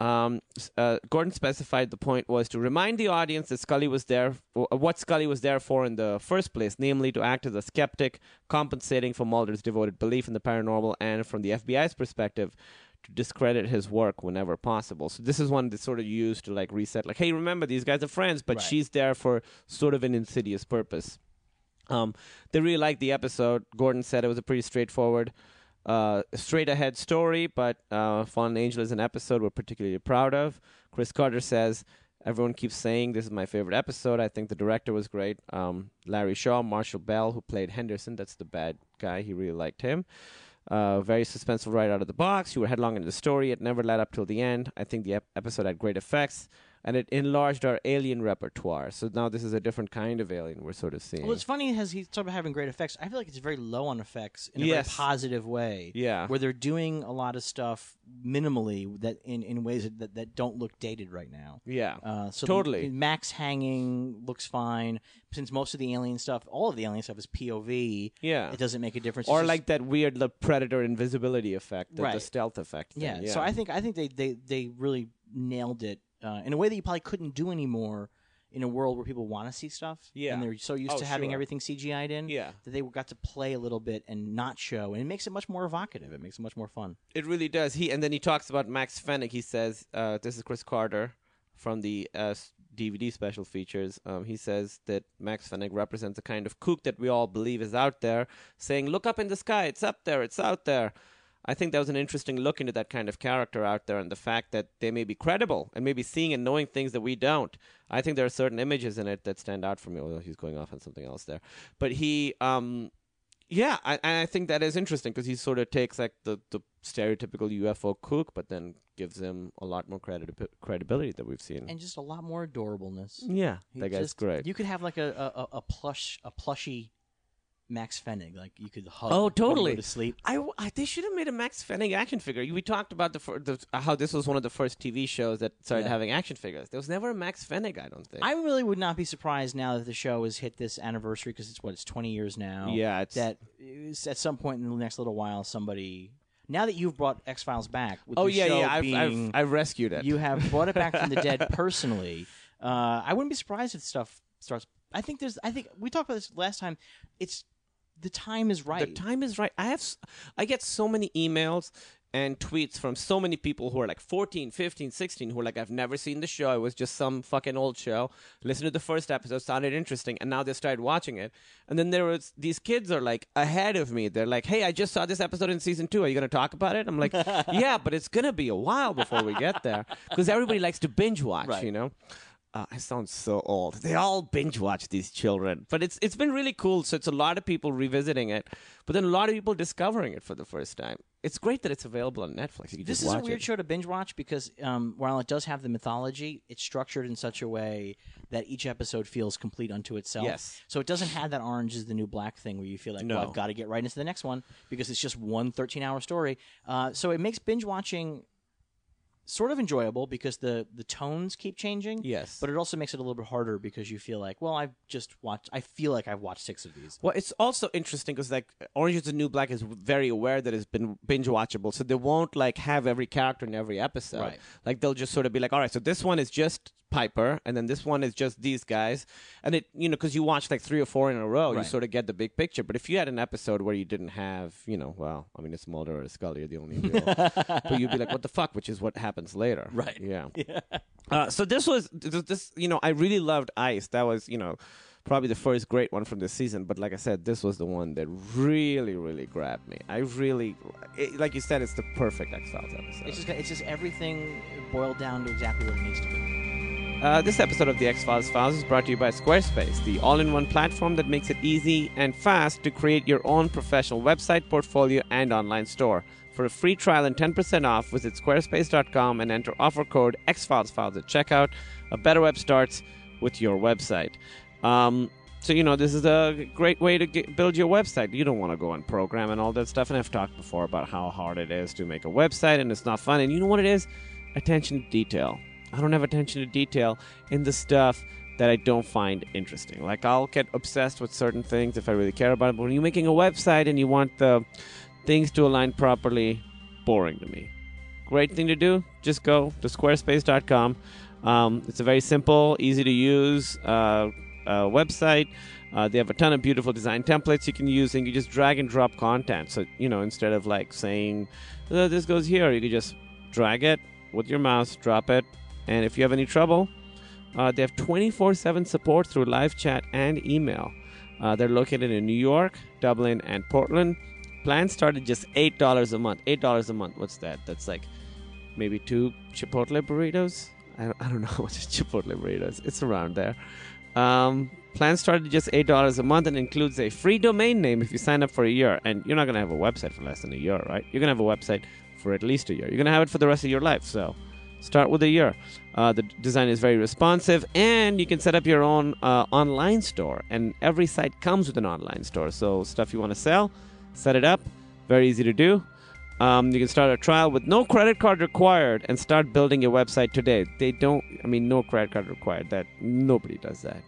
Um, uh, Gordon specified the point was to remind the audience that Scully was there, for, uh, what Scully was there for in the first place, namely to act as a skeptic, compensating for Mulder's devoted belief in the paranormal, and from the FBI's perspective, to discredit his work whenever possible. So this is one that's sort of used to like reset, like, hey, remember these guys are friends, but Right. she's there for sort of an insidious purpose. Um, they really liked the episode. Gordon said it was a pretty straightforward, uh, straight ahead story, but uh, Fallen Angel is an episode we're particularly proud of. Chris Carter says, Everyone keeps saying this is my favorite episode. I think the director was great. Um, Larry Shaw, Marshall Bell, who played Henderson, that's the bad guy. He really liked him. Uh, very suspenseful right out of the box. You were headlong into the story. It never led up till the end. I think the ep- episode had great effects, and it enlarged our alien repertoire. So now this is a different kind of alien we're sort of seeing. Well, it's funny as he's talking about having great effects. I feel like it's very low on effects in a Yes. very positive way. Yeah. where they're doing a lot of stuff minimally that in, in ways that, that don't look dated right now. Yeah. uh, so Totally. Max hanging looks fine since most of the alien stuff, all of the alien stuff is POV. Yeah. it doesn't make a difference. or like that weird the predator invisibility effect, the, the stealth effect. thing. yeah, yeah. So I think I think they they they really nailed it uh, in a way that you probably couldn't do anymore. In a world where people want to see stuff, Yeah. and they're so used Oh, to having sure. everything CGI'd in, Yeah. that they got to play a little bit and not show, and it makes it much more evocative. It makes it much more fun. It really does. He and then he talks about Max Fenig. He says, uh, "This is Chris Carter from the uh, DVD special features." Um, he says that Max Fenig represents a kind of kook that we all believe is out there, saying, "Look up in the sky. It's up there. It's out there." I think that was an interesting look into that kind of character out there, and the fact that they may be credible and maybe seeing and knowing things that we don't. I think there are certain images in it that stand out for me. Although he's going off on something else there, but he. Um, yeah, I, and I think that is interesting because he sort of takes like the, the stereotypical UFO kook, but then gives him a lot more credi- credibility that we've seen. and just a lot more adorableness. yeah, He that guy's just- great. You could have like a, a- a plush a plushy Max Fenig. Like you could hug. Oh, totally. Go to sleep. I, I- they should have made a Max Fenig action figure. We talked about the, fir- the how this was one of the first TV shows that started Yeah. having action figures. There was never a Max Fenig, I don't think. I really would not be surprised now that the show has hit this anniversary because it's what it's 20 years now. Yeah, it's- that is at some point in the next little while somebody. Now that you've brought X Files back, with oh the yeah, yeah. I've, being, I've, I've rescued it. you have brought it back from the dead personally. Uh, I wouldn't be surprised if stuff starts. I think there's. I think we talked about this last time. It's the time is right. The time is right. I have I get so many emails and tweets from so many people who are like 14, 15, 16 who are like I've never seen the show. It was just some fucking old show. Listened to the first episode, sounded interesting, and now they started watching it. And then there was these kids are like ahead of me. They're like, "Hey, I just saw this episode in season 2. Are you going to talk about it?" I'm like, "Yeah, but it's going to be a while before we get there because everybody likes to binge watch, Right. you know." Uh, I sound so old. They all binge watch these children, but it's it's been really cool. So it's a lot of people revisiting it, but then a lot of people discovering it for the first time. It's great that it's available on Netflix. You can This is a weird it. show to binge watch because um, while it does have the mythology, it's structured in such a way that each episode feels complete unto itself. Yes. So it doesn't have that orange is the new black thing where you feel like, No. well, I've got to get right into the next one because it's just one 13 hour story. Uh, so it makes binge watching sort of enjoyable because the, the tones keep changing. Yes. But it also makes it a little bit harder because you feel like, well, I've just watched, I feel like I've watched six of these. Well, it's also interesting because like Orange is the New Black is very aware that it's been binge watchable, so they won't like have every character in every episode. Right. Like they'll just sort of be like, all right, so this one is just Piper, and then this one is just these guys, and it you know because you watch like three or four in a row, you sort of get the big picture. But if you had an episode where you didn't have, you know, well, I mean, it's Mulder or Scully are the only real, but you'd be like, what the fuck, which is what happens later. Right. Yeah. Uh, so this was this, this, you know, I really loved Ice. That was, you know, probably the first great one from this season. But like I said, this was the one that really, really grabbed me. I really, it, like you said, it's the perfect X Files episode. It's just, it's just everything boiled down to exactly what it needs to be. Uh, this episode of the X Files Files is brought to you by Squarespace, the all in one platform that makes it easy and fast to create your own professional website, portfolio, and online store. For a free trial and 10% off, visit squarespace.com and enter offer code XFilesFiles at checkout. A better web starts with your website. Um, so, you know, this is a great way to get, build your website. You don't want to go and program and all that stuff. And I've talked before about how hard it is to make a website and it's not fun. And you know what it is? Attention to detail. I don't have attention to detail in the stuff that I don't find interesting. Like I'll get obsessed with certain things if I really care about it. But when you're making a website and you want the things to align properly, boring to me. Great thing to do, just go to squarespace.com. Um, it's a very simple, easy to use uh, uh, website. Uh, they have a ton of beautiful design templates you can use, and you just drag and drop content. So, you know, instead of like saying, "Uh, this goes here, you can just drag it with your mouse, drop it, and if you have any trouble, uh, they have 24 7 support through live chat and email. Uh, they're located in New York, Dublin, and Portland. Plans started just $8 a month. $8 a month, what's that? That's like maybe two Chipotle burritos? I don't, I don't know how much Chipotle burritos. It's around there. Um, plans start at just $8 a month and includes a free domain name if you sign up for a year. And you're not to have a website for less than a year, right? You're to have a website for at least a year. You're to have it for the rest of your life. So start with a year. Uh, the design is very responsive, and you can set up your own uh, online store. And every site comes with an online store. So stuff you want to sell, set it up. Very easy to do. Um, you can start a trial with no credit card required and start building your website today. They don't, I mean, no credit card required. That nobody does that.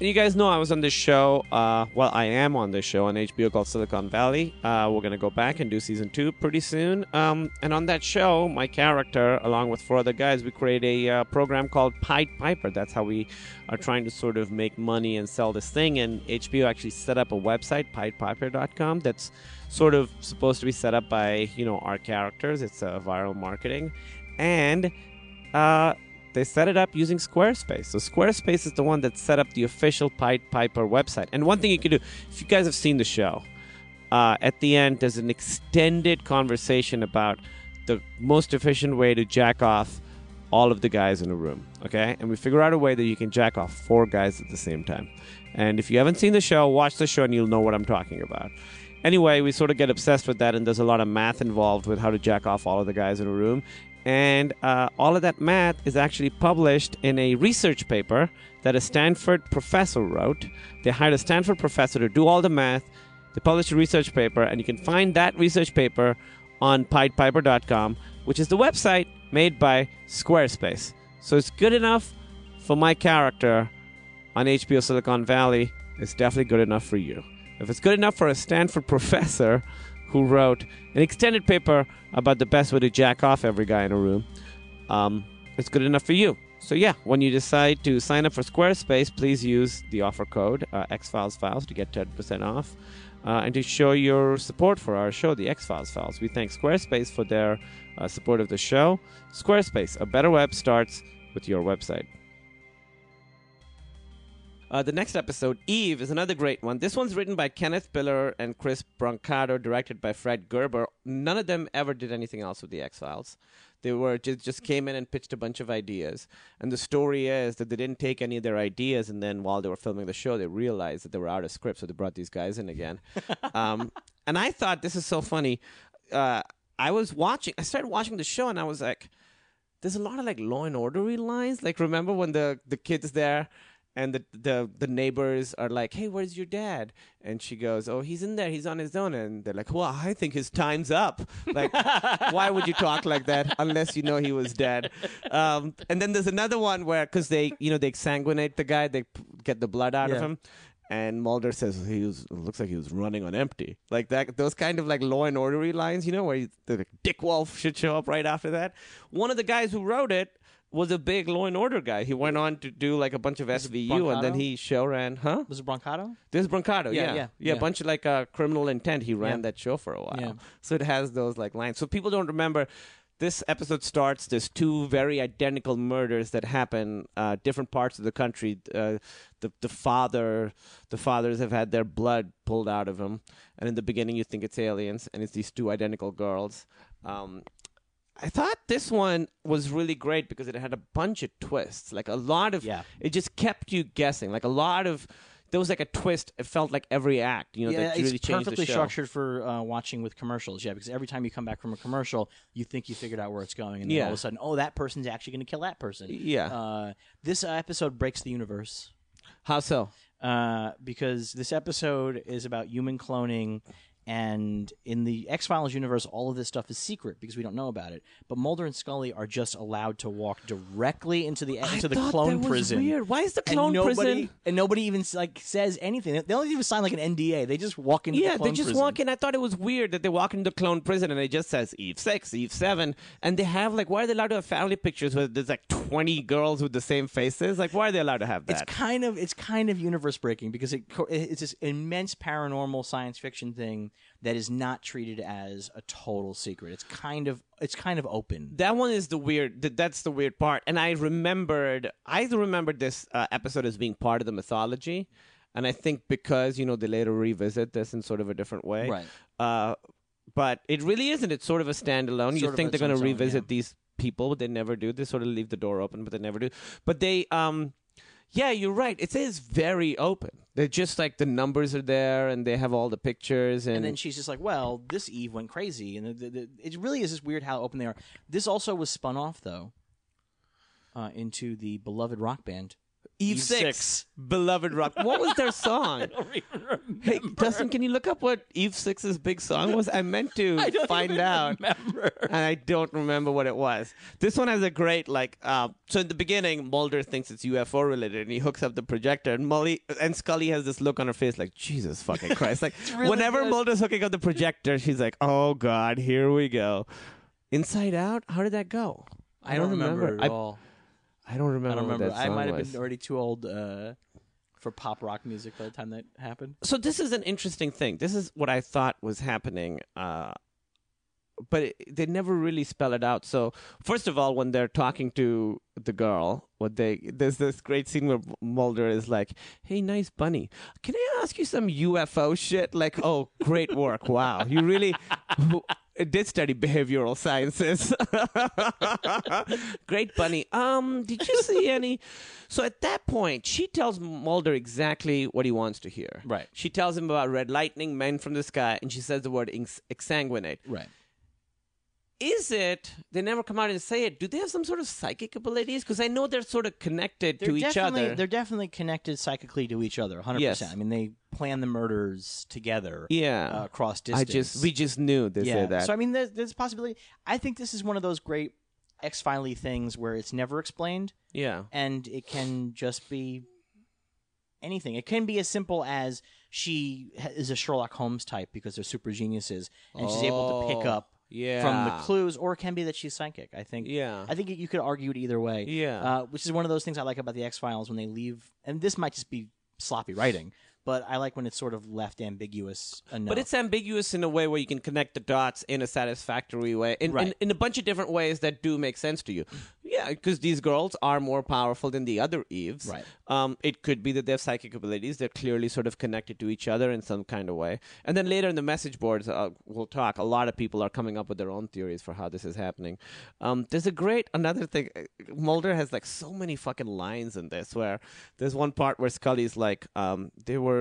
And you guys know I was on this show. Uh, well, I am on this show on HBO called Silicon Valley. Uh, we're gonna go back and do season two pretty soon. Um, and on that show, my character, along with four other guys, we create a uh, program called Pied Piper. That's how we are trying to sort of make money and sell this thing. And HBO actually set up a website, PiedPiper.com, that's sort of supposed to be set up by you know our characters. It's uh, viral marketing, and uh, they set it up using Squarespace. So Squarespace is the one that set up the official Pied Piper website. And one thing you can do, if you guys have seen the show, uh, at the end there's an extended conversation about the most efficient way to jack off all of the guys in a room. Okay, and we figure out a way that you can jack off four guys at the same time. And if you haven't seen the show, watch the show and you'll know what I'm talking about. Anyway, we sort of get obsessed with that, and there's a lot of math involved with how to jack off all of the guys in a room. And uh, all of that math is actually published in a research paper that a Stanford professor wrote. They hired a Stanford professor to do all the math They published a research paper, and you can find that research paper on piedpiper.com, which is the website made by Squarespace. So it's good enough for my character on HBO Silicon Valley. It's definitely good enough for you. If it's good enough for a Stanford professor who wrote an extended paper about the best way to jack off every guy in a room, um, it's good enough for you. So yeah, when you decide to sign up for Squarespace, please use the offer code uh, X-Files Files to get 10% off. Uh, and to show your support for our show, the X Files Files. We thank Squarespace for their uh, support of the show. Squarespace, a better web starts with your website. Uh, the next episode, Eve, is another great one. This one's written by Kenneth Biller and Chris Brancato, directed by Fred Gerber. None of them ever did anything else with the X Files. They were just, just came in and pitched a bunch of ideas. And the story is that they didn't take any of their ideas, and then while they were filming the show, they realized that they were out of script, so they brought these guys in again. um, and I thought this is so funny. Uh, I was watching. I started watching the show, and I was like, "There's a lot of like Law and Ordery lines. Like, remember when the the kid's there?" And the, the the neighbors are like, "Hey, where's your dad?" And she goes, "Oh, he's in there. He's on his own." And they're like, "Well, I think his time's up. Like, why would you talk like that unless you know he was dead?" Um, and then there's another one where, because they, you know, they exsanguinate the guy, they p- get the blood out of him. And Mulder says he was looks like he was running on empty, like that. Those kind of like law and ordery lines, you know, where he, the Dick Wolf should show up right after that. One of the guys who wrote it was a big law and order guy. He went on to do like a bunch of SVU, and then he show ran, huh? Was it Broncato? This is Brancato, Yeah, yeah, yeah, yeah, a bunch of like uh, criminal intent. He ran Yeah. that show for a while, Yeah. so it has those like lines. So people don't remember. This episode starts. There's two very identical murders that happen uh, different parts of the country. Uh, the the father, the fathers have had their blood pulled out of them, and in the beginning you think it's aliens, and it's these two identical girls. Um, I thought this one was really great because it had a bunch of twists, like a lot of. Yeah. It just kept you guessing, like a lot of. There was like a twist. It felt like every act, you know, yeah, that really it's changed perfectly the show. structured for uh, watching with commercials. Yeah, because every time you come back from a commercial, you think you figured out where it's going, and then all of a sudden, oh, that person's actually going to kill that person. Yeah. Uh, this episode breaks the universe How so? uh, because this episode is about human cloning. And in the X Files universe, all of this stuff is secret because we don't know about it. But Mulder and Scully are just allowed to walk directly into the into the clone prison. weird. Why is the And clone nobody, prison? And nobody even like says anything. They don't even sign like an NDA. They just walk into Yeah, the clone they just prison. walk in. I thought it was weird that they walk into the clone prison and it just says Eve six, Eve seven, and they have like, why are they allowed to have family pictures where there's like twenty girls with the same faces? Like, why are they allowed to have that? It's kind of it's kind of universe breaking because it it's this immense paranormal science fiction thing that is not treated as a total secret. It's kind of it's kind of open. that one is the weird. That's the weird part. And I remembered, I remembered this uh, episode as being part of the mythology, and I think because you know they later revisit this in sort of a different way, Right. Uh, but it really isn't. It's sort of a standalone. you Sort of think they're going to revisit yeah. these people, but they never do. They sort of leave the door open, but they never do. But they, um, yeah, you're right. It is very open. They're just like the numbers are there, and they have all the pictures, and, And then she's just like, "Well, this Eve went crazy," and the, the, it really is just weird how open they are. This also was spun off though uh, into the beloved rock band Eve, Eve Six, Six. beloved rock. What was their song? Hey, Dustin, can you look up what Eve Six's big song was? I meant to find out, and I don't remember what it was. This one has a great like. Uh, so in the beginning, Mulder thinks it's UFO related, and he hooks up the projector, and Molly and Scully has this look on her face, like Jesus fucking Christ! Like whenever Mulder's hooking up the projector, she's like, "Oh God, here we go." Inside Out, how did that go? I don't remember, I, at all. I don't remember. I don't remember. I might have was. been already too old uh, for pop rock music by the time that happened. so this is an interesting thing. This is what I thought was happening, uh, but it, they never really spell it out. So first of all, when they're talking to the girl, what they there's this great scene where Mulder is like, "Hey, nice bunny, can I ask you some UFO shit?" Like, "Oh, great work! Wow, you really." Did study behavioral sciences. Great bunny. Um, did you see any? So at that point, she tells Mulder exactly what he wants to hear. Right. She tells him about red lightning, men from the sky, and she says the word ex- exsanguinate. Right. Is it? They never come out and say it. Do they have some sort of psychic abilities? Because I know they're sort of connected They're to each other. They're definitely connected psychically to each other, 100%. Yes. I mean, they plan the murders together Yeah. uh, across I distance. just we just knew they yeah. say that. So, I mean, there's, there's a possibility. I think this is one of those great X Filey things where it's never explained yeah. and it can just be anything. It can be as simple as she is a Sherlock Holmes type because they're super geniuses and she's able to pick Oh, up yeah. from the clues, or it can be that she's psychic. I think. Yeah. I think you could argue it either way. Yeah. Uh, which is one of those things I like about the X Files when they leave, and this might just be sloppy writing, but I like when it's sort of left ambiguous enough. But it's ambiguous in a way where you can connect the dots in a satisfactory way, in, in, Right. in a bunch of different ways that do make sense to you. Yeah, because these girls are more powerful than the other Eves. Right. Um, it could be that they have psychic abilities. They're clearly sort of connected to each other in some kind of way. And then later in the message boards, uh, we'll talk. A lot of people are coming up with their own theories for how this is happening. Um, there's a great another thing. uh, Mulder has like so many fucking lines in this. Where there's one part where Scully's like, um, they were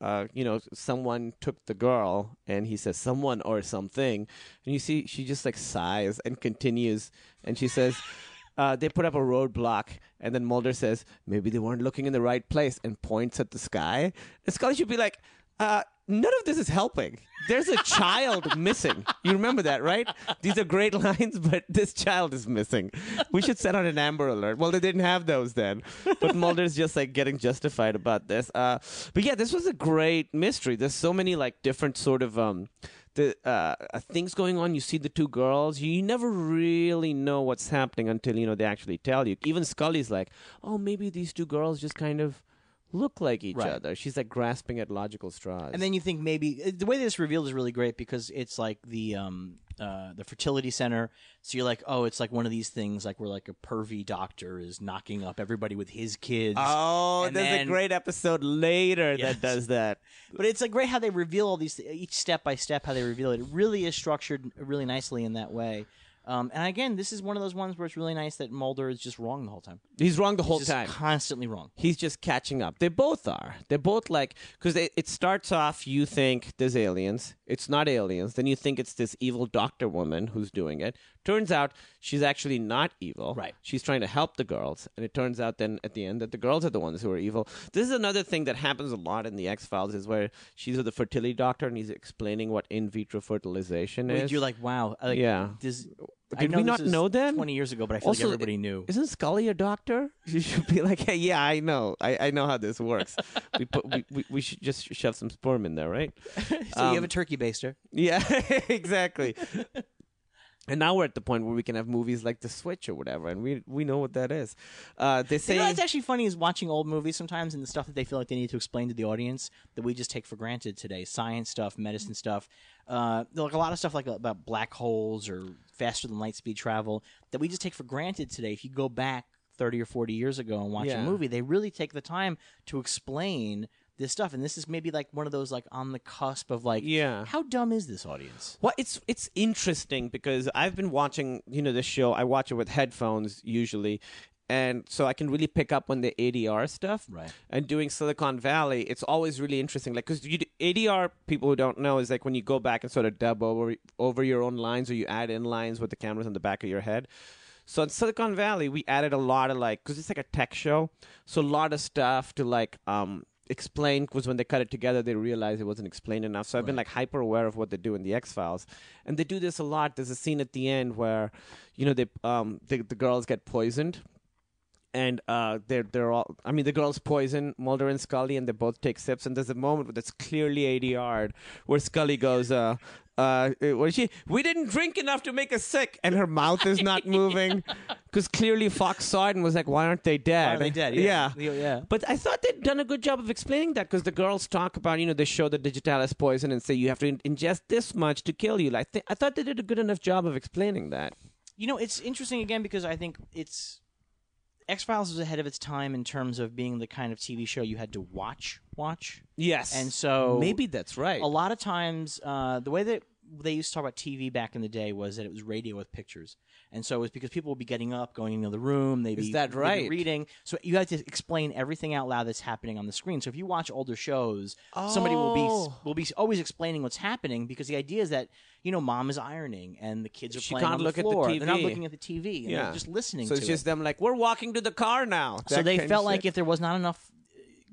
uh, you know, someone took the girl, and he says someone or something, and you see she just like sighs and continues, and she says. Uh, they put up a roadblock, and then Mulder says, "Maybe they weren't looking in the right place," and points at the sky. And Scully should be like, uh, "None of this is helping. There's a child missing. You remember that, right? These are great lines, but this child is missing. We should set on an Amber Alert. Well, they didn't have those then, but Mulder's just like getting justified about this. Uh, but yeah, this was a great mystery. There's so many like different sort of um, the uh, things going on. You see the two girls. You never really know what's happening until you know they actually tell you. Even Scully's like, "Oh, maybe these two girls just kind of." Look like each Right. other. She's like grasping at logical straws. and then you think maybe uh, the way this revealed is really great because it's like the um uh the fertility center. So you're like, oh, it's like one of these things like where like a pervy doctor is knocking up everybody with his kids. Oh, And there's then- a great episode later Yes. that does that. But it's like great how they reveal all these each step by step how they reveal it. It really is structured really nicely in that way. Um, and again, this is one of those ones where it's really nice that Mulder is just wrong the whole time. He's wrong the whole Just time. constantly wrong. He's just catching up. They both are. They're both like because it starts off. You think there's aliens. It's not aliens. Then you think it's this evil doctor woman who's doing it. Turns out she's actually not evil. Right. She's trying to help the girls, and it turns out then at the end that the girls are the ones who are evil. This is another thing that happens a lot in the X Files is where she's with the fertility doctor and he's explaining what in vitro fertilization is. You're like, wow. Uh, like, Yeah. This, Did we not know then? Twenty years ago, but I feel Also, like everybody knew. Isn't Scully a doctor? She should be like, hey, yeah, I know. I, I know how this works. we, put, we, we, we should just shove some sperm in there, right? So you have um, a turkey baster. Yeah, exactly. And now we're at the point where we can have movies like The Switch or whatever, and we we know what that is. Uh, they say You know what's actually funny is watching old movies sometimes and the stuff that they feel like they need to explain to the audience that we just take for granted today. Science stuff, medicine stuff, uh, like a lot of stuff like about black holes or faster than light speed travel that we just take for granted today. If you go back 30 or 40 years ago and watch Yeah. a movie, they really take the time to explain this stuff. And this is maybe like one of those like on the cusp of like, Yeah. how dumb is this audience? Well, it's it's interesting because I've been watching, you know, this show. I watch it with headphones usually, and so I can really pick up on the ADR stuff. Right. And doing Silicon Valley, it's always really interesting. Like, because ADR, people who don't know, is like when you go back and sort of dub over over your own lines, or you add in lines with the cameras on the back of your head. So in Silicon Valley, we added a lot of like, because it's like a tech show, so a lot of stuff to like um explain. Because when they cut it together, they realized it wasn't explained enough. So I've been like hyper aware of what they do in the X Files, and they do this a lot. There's a scene at the end where, you know, they um the, the girls get poisoned. And uh, they're they're all. I mean, the girls poison Mulder and Scully, and they both take sips. And there's a moment that's clearly ADR where Scully goes, uh, uh, what is she? We didn't drink enough to make us sick, and her mouth is not moving because clearly Fox saw it and was like, "Why aren't they dead? Why are they dead? Yeah, Yeah. Yeah. But I thought they'd done a good job of explaining that because the girls talk about, you know, they show the digitalis poison and say you have to ingest this much to kill you. Like, th- I thought they did a good enough job of explaining that. You know, it's interesting again because I think it's X Files was ahead of its time in terms of being the kind of TV show you had to watch, watch. Yes, And so maybe that's right. A lot of times, uh, the way that they used to talk about TV back in the day was that it was radio with pictures, And so it's because people will be getting up, going into the room. They Is be that they'd be right? reading. So you have to explain everything out loud that's happening on the screen. So if you watch older shows, somebody will Oh. be will be always explaining what's happening because the idea is that you know mom is ironing and the kids are She playing on the at the floor. They're not looking at the TV. And Yeah. they're just listening. So it's it. just them like we're walking to the car now. So they felt like if there was not enough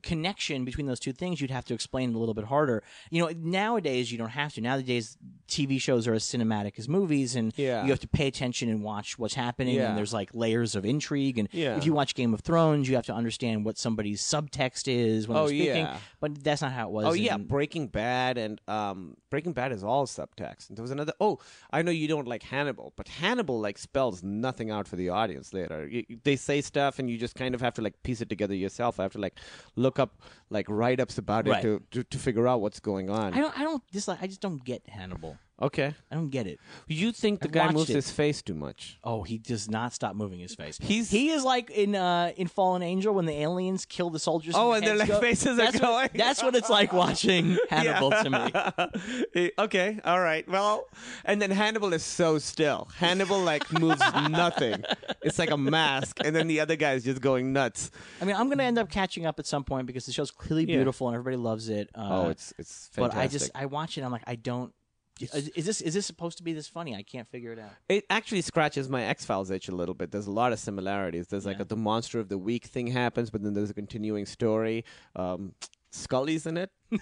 connection between those two things, you'd have to explain a little bit harder. You know, nowadays you don't have to. Nowadays, TV shows are as cinematic as movies, and Yeah. you have to pay attention and watch what's happening. Yeah. And there's like layers of intrigue. And Yeah. if you watch Game of Thrones, you have to understand what somebody's subtext is when Oh, they're speaking. yeah. But that's not how it was. Oh yeah, Breaking Bad and um, Breaking Bad is all subtext. And there was another. Oh, I know you don't like Hannibal, but Hannibal like spells nothing out for the audience later. They say stuff, and you just kind of have to like piece it together yourself. I have to like look up like write ups about Right. it to, to to figure out what's going on. I don't. I don't dislike. I just don't get Hannibal. Okay, I don't get it. you think the I've guy watched moves it. his face too much? Oh, he does not stop moving his face. He's- he is like in uh, in Fallen Angel when the aliens kill the soldiers. Oh, and their, heads like, go- faces are that's what- going. that's what it's like watching Hannibal to me. Eh, okay, all right. Well, and then Hannibal is so still. Hannibal like moves nothing. It's like a mask, and then the other guy is just going nuts. I mean, I'm going to end up catching up at some point because the show's clearly beautiful and everybody loves it. Uh, oh, it's it's fantastic. but. I just I watch it. I'm like, I don't. Is, is this is this supposed to be this funny? I can't figure it out. It actually scratches my X Files itch a little bit. There's a lot of similarities. There's like a, the monster of the week thing happens, but then there's a continuing story. Um, Scully's in it. Which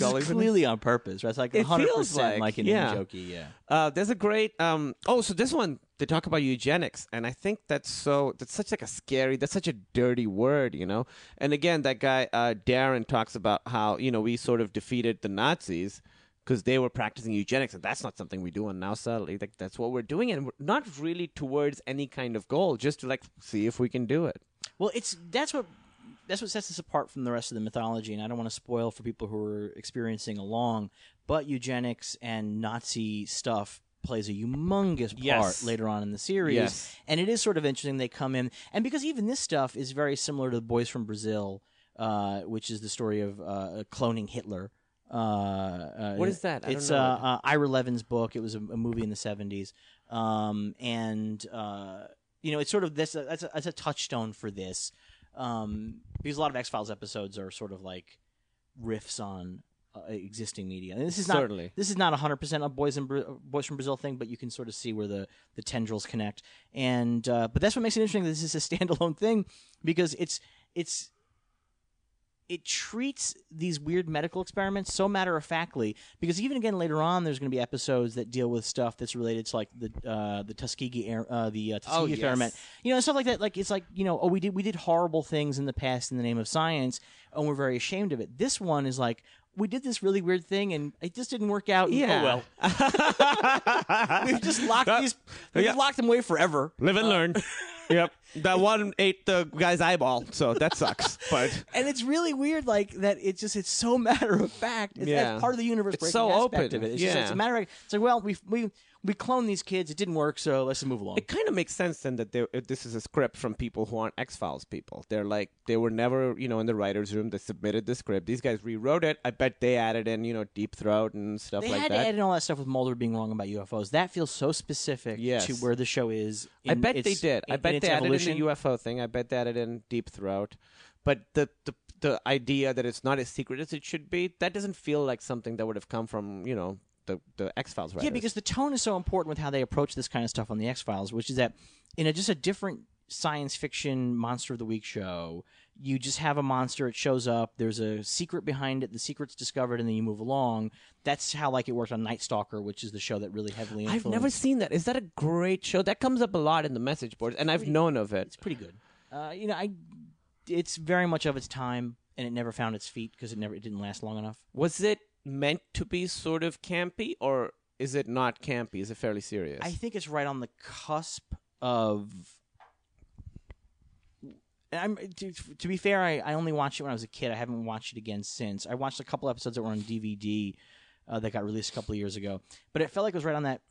Scully's is it. clearly on purpose, right? It's like It 100 feels percent like, like an yeah. jokey, yeah. Uh, there's a great. Um, oh, so this one they talk about eugenics, and I think that's so. That's such like a scary. That's such a dirty word, you know. And again, that guy uh, Darren talks about how you know we sort of defeated the Nazis because they were practicing eugenics, and that's not something we do on now. Subtly, like that's what we're doing, and we're not really towards any kind of goal, just to like see if we can do it. Well, it's that's what that's what sets us apart from the rest of the mythology, and I don't want to spoil for people who are experiencing along. But eugenics and Nazi stuff plays a humongous part Yes. later on in the series, Yes. and it is sort of interesting. They come in, and because even this stuff is very similar to the Boys from Brazil, uh, which is the story of uh, cloning Hitler. Uh, uh, What is that? I don't it's know uh, uh, Ira Levin's book. It was a, a movie in the seventies, um, and uh, you know, it's sort of this. That's a, that's a touchstone for this, um, because a lot of X Files episodes are sort of like riffs on uh, existing media. And this is not Certainly. this is not hundred percent a boys Bra- boys from Brazil thing, but you can sort of see where the the tendrils connect. And uh, but that's what makes it interesting. That this is a standalone thing because it's it's it treats these weird medical experiments so matter of factly because even again later on there's going to be episodes that deal with stuff that's related to like the uh, the Tuskegee air, uh, the uh, Tuskegee Oh, yes. experiment you know stuff like that like it's like you know oh we did we did horrible things in the past in the name of science and we're very ashamed of it this one is like we did this really weird thing and it just didn't work out Yeah. oh well we've just locked these we've yeah. locked them away forever Live and learn. yep, that one ate the guy's eyeball, so that sucks. But and it's really weird, like that. It's just it's so matter of fact. It's Yeah. that's part of the universe. It's breaking so aspect open. Of it. It's just Yeah. it's a matter of it's like well we we we cloned these kids. It didn't work, so let's move along. It kind of makes sense then that they, this is a script from people who aren't X Files people. They're like they were never you know in the writers' room. They submitted the script. These guys rewrote it. I bet they added in you know Deep Throat and stuff they like had that. to add in all that stuff with Mulder being wrong about UFOs. That feels so specific Yes. to where the show is. I bet they its- did. I in- bet in its they added in the UFO thing. I bet they added in Deep Throat. But the, the the idea that it's not as secret as it should be, that doesn't feel like something that would have come from you know the the X Files writers. Yeah, because the tone is so important with how they approach this kind of stuff on the X Files, which is that in a, just a different science fiction monster of the week show, you just have a monster. It shows up. There's a secret behind it. The secret's discovered, and then you move along. That's how like it worked on Night Stalker, which is the show that really heavily. I've never seen that. Is that a great show? That comes up a lot in the message boards, and I've known of it. It's pretty good. Uh, you know, I. It's very much of its time, and it never found its feet because it never it didn't last long enough. Was it meant to be sort of campy, or is it not campy? Is it fairly serious? I think it's right on the cusp of. I'm to, to be fair. I, I only watched it when I was a kid. I haven't watched it again since. I watched a couple episodes that were on DVD uh, that got released a couple of years ago, but it felt like it was right on that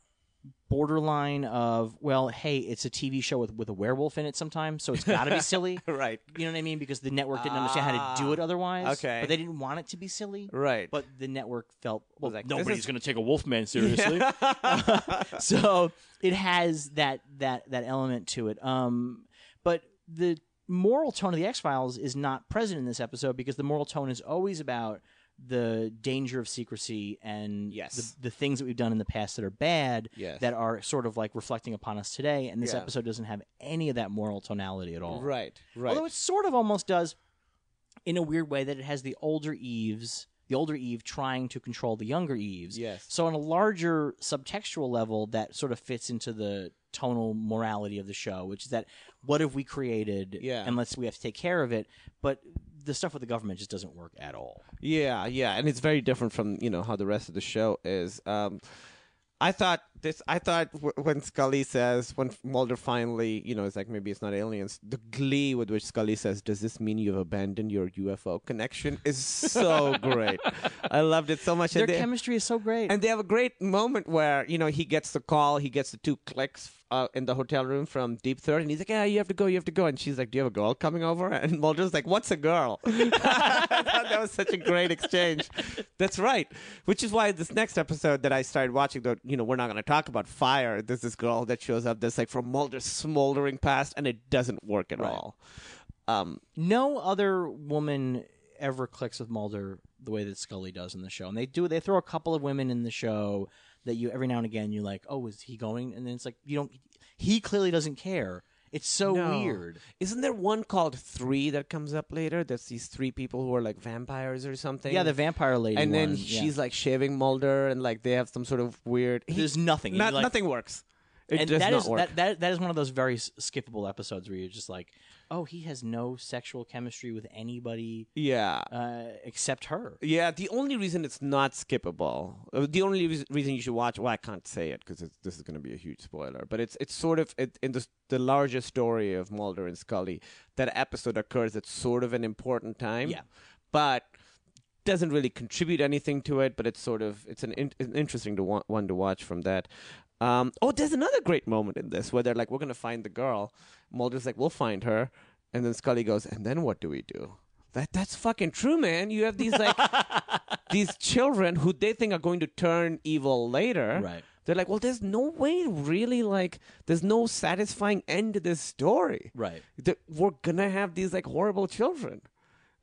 borderline of well, hey, it's a TV show with with a werewolf in it sometimes, so it's got to be silly, Right. You know what I mean? Because the network didn't understand how to do it otherwise. Ah, okay. but they didn't want it to be silly, Right. But the network felt well, like, nobody's going to take a Wolfman seriously. so it has that that that element to it. Um, but the moral tone of the X Files is not present in this episode because the moral tone is always about the danger of secrecy and Yes. the, the things that we've done in the past that are bad Yes. that are sort of like reflecting upon us today and this Yeah. episode doesn't have any of that moral tonality at all Right. Right. although it sort of almost does in a weird way that it has the older Eves, the older Eve trying to control the younger Eves. Yes. So on a larger subtextual level, that sort of fits into the tonal morality of the show, which is that what have we created? Yeah. And let's we have to take care of it. But the stuff with the government just doesn't work at all. Yeah, yeah, and it's very different from you know how the rest of the show is. Um, I thought this. I thought w- when Scully says when Mulder finally, you know, it's like maybe it's not aliens. The glee with which Scully says, "Does this mean you've abandoned your UFO connection?" is so great. I loved it so much. Their and they, chemistry is so great. and they have a great moment where you know he gets the call, he gets the two clicks uh, in the hotel room from Deep Throat, and he's like, "Yeah, you have to go, you have to go." And she's like, "Do you have a girl coming over?" And Mulder's like, "What's a girl?" That was such a great exchange. That's right. Which is why this next episode that I started watching, though, you know, we're not going to talk about fire. There's this girl that shows up that's like from Mulder's smoldering past, and it doesn't work at all. Um, no other woman ever clicks with Mulder the way that Scully does in the show. And they do they throw a couple of women in the show that you every now and again you're like, "Oh, is he going?" And then it's like you don't he clearly doesn't care. It's so No. weird. Isn't there one called Three that comes up later? That's these three people who are like vampires or something. Yeah, the vampire lady and then one, yeah. she's like shaving Mulder, and like they have some sort of weird. he- There's nothing. not- You're like- nothing works. It and does that not is- work. that, that that is one of those very s- skippable episodes where you're just like, oh, he has no sexual chemistry with anybody yeah. uh, except her. Yeah, the only reason it's not skippable, uh, the only reas- reason you should watch, well, I can't say it because this is going to be a huge spoiler, but it's it's sort of it, in the the larger story of Mulder and Scully. That episode occurs at sort of an important time, Yeah. but doesn't really contribute anything to it. But it's sort of it's an, in, an interesting to wa- one to watch from that. Um, oh, there's another great moment in this where they're like, "We're going to find the girl." Mulder's like, "We'll find her," and then Scully goes, "And then what do we do?" That that's fucking true, man. You have these like these children who they think are going to turn evil later. Right. They're like, well, there's no way, really, like, there's no satisfying end to this story. Right. That we're gonna have these like horrible children.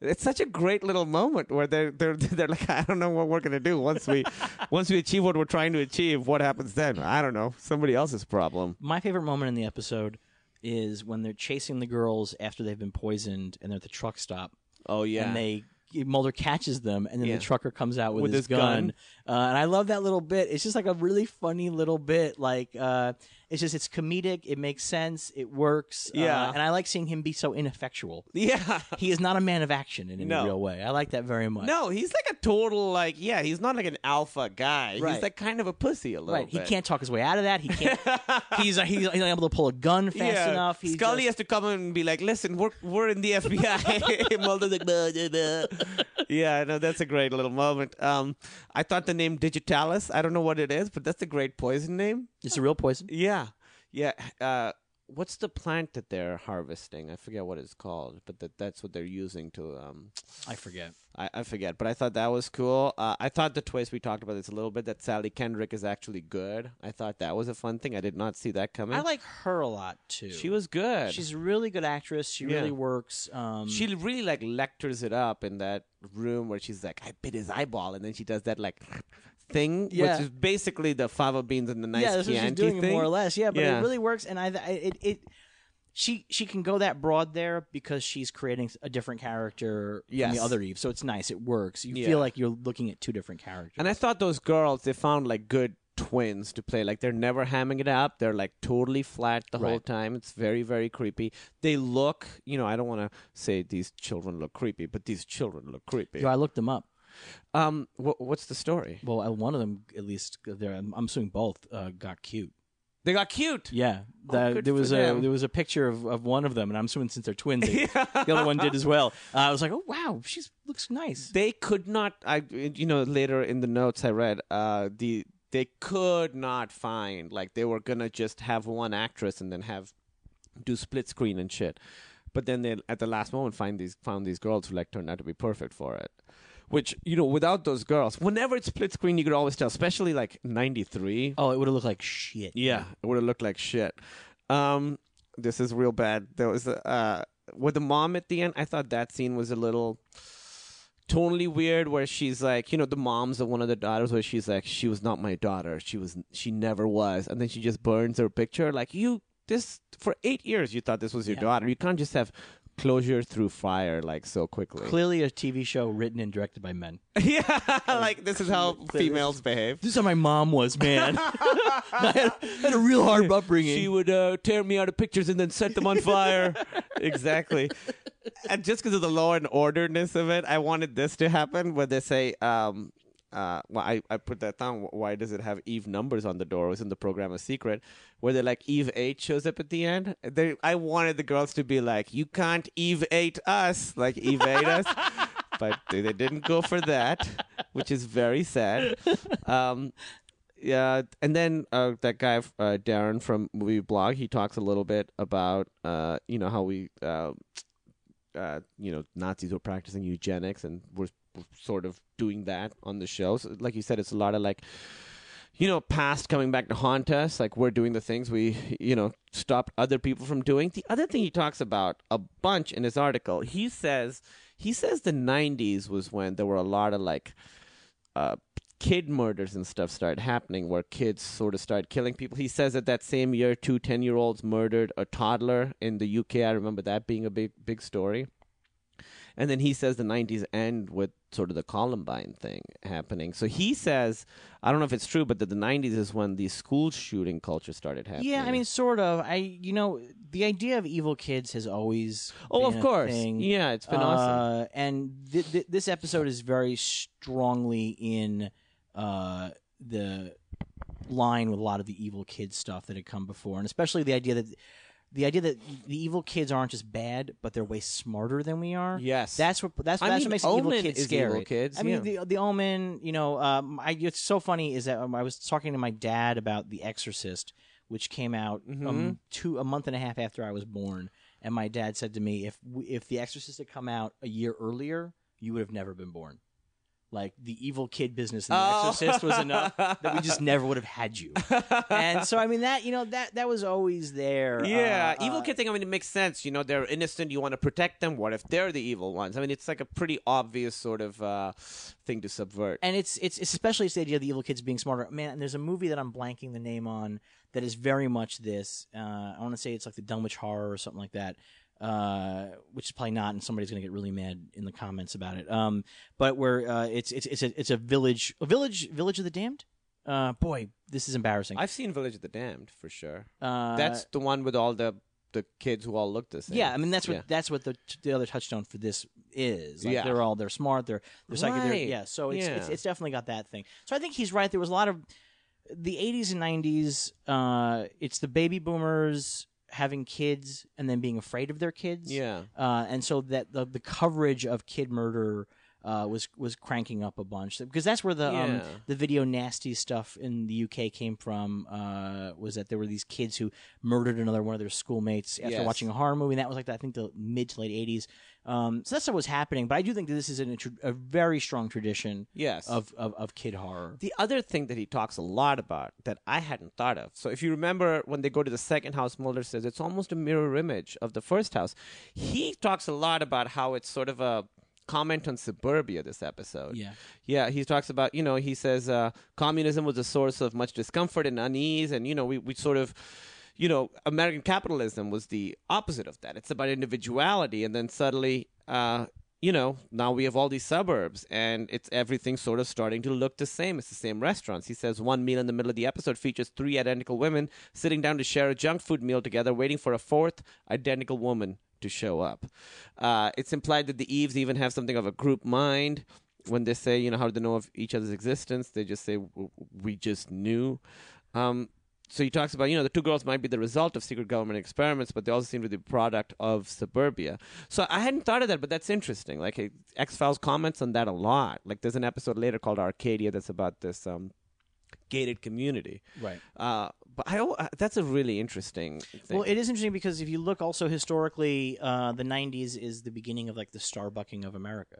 It's such a great little moment where they're they're they're like, I don't know what we're gonna do once we once we achieve what we're trying to achieve. What happens then? I don't know. Somebody else's problem. My favorite moment in the episode is when they're chasing the girls after they've been poisoned and they're at the truck stop. Oh yeah. And they Mulder catches them, and then Yeah. the trucker comes out with, With his, his gun. Uh, and I love that little bit. It's just like a really funny little bit. Like uh, it's just it's comedic. It makes sense. It works. Uh, Yeah. and I like seeing him be so ineffectual. yeah. He is not a man of action in any No. real way. I like that very much. No, he's like a total like yeah. He's not like an alpha guy. Right. He's like kind of a pussy a little Right, he can't talk his way out of that. He can't. he's, he's he's unable to pull a gun fast enough. He's Scully just- has to come in and be like, "Listen, we're we're in the FBI." Mulder's like, "Nah, nah, nah." "Yeah, no, that's a great little moment." Um, I thought the name Digitalis. I don't know what it is, but that's a great poison name. It's a real poison. Yeah, yeah. Uh, what's the plant that they're harvesting? I forget what it's called, but that that's what they're using to. Um, I forget. I, I forget, but I thought that was cool. Uh, I thought the twist we talked about this a little bit that Sally Kendrick is actually good. I thought that was a fun thing. I did not see that coming. I like her a lot too. She was good. She's a really good actress. She Yeah. really works. Um, she really like lectures it up in that room where she's like, I bit his eyeball, and then she does that like thing, Yeah. which is basically the fava beans and the nice yeah, that's what she's doing thing. more or less. Yeah, but Yeah. it really works, and I, I it, it she she can go that broad there because she's creating a different character from Yes. the other Eve. So it's nice. It works. You Yeah. feel like you're looking at two different characters. And I thought those girls, they found like good twins to play. Like they're never hamming it up. They're like totally flat the whole time. It's very, very creepy. They look, you know, I don't want to say these children look creepy, but these children look creepy. Yo, I looked them up. Um, wh- what's the story? Well, uh, one of them at least. There, I'm, I'm assuming both uh, got cute. They got cute. Yeah, Oh, the- good there for was a them. there was a picture of, of one of them, and I'm assuming since they're twins, they, the other one did as well. Uh, I was like, oh wow, she looks nice. They could not. I, you know, later in the notes I read, uh, the they could not find like they were gonna just have one actress and then have do split screen and shit. But then they at the last moment find these found these girls who like turned out to be perfect for it. Which you know, without those girls, whenever it's split screen, you could always tell. Especially like '93. Oh, it would have looked like shit. Yeah, it would have looked like shit. Um, this is real bad. There was a, uh, with the mom at the end. I thought that scene was a little totally weird, where she's like, you know, the mom's of one of the daughters, where she's like, she was not my daughter. She was, she never was, and then she just burns her picture. Like you, this for eight years, you thought this was your daughter. You can't just have closure through fire like so quickly. Clearly, a TV show written and directed by men. yeah, like this is how females behave. This is how my mom was, man. I had, had a real hard upbringing. She would uh, tear me out of pictures and then set them on fire. exactly. And just because of the law and orderness of it, I wanted this to happen where they say, um, uh, well, I, I put that down. Why does it have Eve numbers on the door? It was in the program a secret where they're like Eve 8 shows up at the end. They, I wanted the girls to be like, you can't Eve 8 us, like Eve 8 us. But they, they didn't go for that, which is very sad. Um, yeah, and then uh, that guy uh, Darren from Movie Blog, he talks a little bit about uh, you know how we uh, uh, you know Nazis were practicing eugenics and we're sort of doing that on the show. So, like you said, it's a lot of like you know past coming back to haunt us. Like we're doing the things we you know stopped other people from doing. The other thing he talks about a bunch in his article, he says he says the '90s was when there were a lot of like uh, kid murders and stuff started happening where kids sort of started killing people. He says that that same year, two 10 year olds murdered a toddler in the UK. I remember that being a big, big story. And then he says the 90s end with sort of the Columbine thing happening. So he says, I don't know if it's true, but that the 90s is when the school shooting culture started happening. Yeah, I mean, sort of. I, you know, the idea of evil kids has always. Oh, of course. thing. Yeah, it's been awesome. Uh, and th- th- this episode is very strongly in uh, the line with a lot of the evil kid stuff that had come before, and especially the idea that the idea that the evil kids aren't just bad, but they're way smarter than we are. Yes. that's what that's, I that's mean, what makes the evil kids scary. evil kids, I mean, the the Omen. You know, um, I, it's so funny is that um, I was talking to my dad about The Exorcist, which came out Mm-hmm. um, two a month and a half after I was born, and my dad said to me, if if The Exorcist had come out a year earlier, you would have never been born. Like the evil kid business in The Oh. Exorcist was enough that we just never would have had you. And so, I mean, that you know that that was always there. Yeah, Uh, evil uh, kid thing. I mean, it makes sense. You know, they're innocent. You want to protect them. What if they're the evil ones? I mean, it's like a pretty obvious sort of uh, thing to subvert. and it's, it's it's especially it's the idea of the evil kids being smarter. Man, and there's a movie that I'm blanking the name on that is very much this. Uh, I want to say it's like the Dunwich Horror or something like that. Uh, which is probably not, and somebody's gonna get really mad in the comments about it. Um, but where uh, it's it's it's a it's a village, a village, village of the damned. Uh, boy, this is embarrassing. I've seen Village of the Damned for sure. uh, That's the one with all the the kids who all look the same. Yeah, I mean that's what Yeah. that's what the the other touchstone for this is. Like Yeah. they're all they're smart, they're they're psychic, they're- yeah. So it's, it's it's definitely got that thing. So I think he's right. There was a lot of the '80s and '90s. Uh, it's the baby boomers having kids and then being afraid of their kids. Yeah. uh, and so that the the coverage of kid murder. Uh, was was cranking up a bunch because that's where the um, the video nasty stuff in the UK came from. Uh, was that there were these kids who murdered another one of their schoolmates after Yes. watching a horror movie. And that was like I think the mid to late '80s. Um, so that's what was happening. But I do think that this is an, a very strong tradition Yes. of, of of kid horror. The other thing that he talks a lot about that I hadn't thought of. So if you remember when they go to the second house, Mulder says it's almost a mirror image of the first house. He talks a lot about how it's sort of a comment on suburbia this episode. Yeah. Yeah, he talks about, you know, he says uh, communism was a source of much discomfort and unease and you know, we we sort of you know, American capitalism was the opposite of that. It's about individuality, and then suddenly, uh, you know, now we have all these suburbs, and it's everything sort of starting to look the same. It's the same restaurants. He says one meal in the middle of the episode features three identical women sitting down to share a junk food meal together, waiting for a fourth identical woman to show up. Uh, it's implied that the Eves even have something of a group mind. When they say, you know, how do they know of each other's existence? They just say, we just knew. Um, so he talks about, you know, the two girls might be the result of secret government experiments, but they also seem to be the product of suburbia. So I hadn't thought of that, but that's interesting. Like X Files comments on that a lot. Like there's an episode later called Arcadia that's about this um, gated community. Right. Uh, but I, uh, that's a really interesting. Thing. Well, it is interesting because if you look also historically, uh, the '90s is the beginning of like the starbucking of America,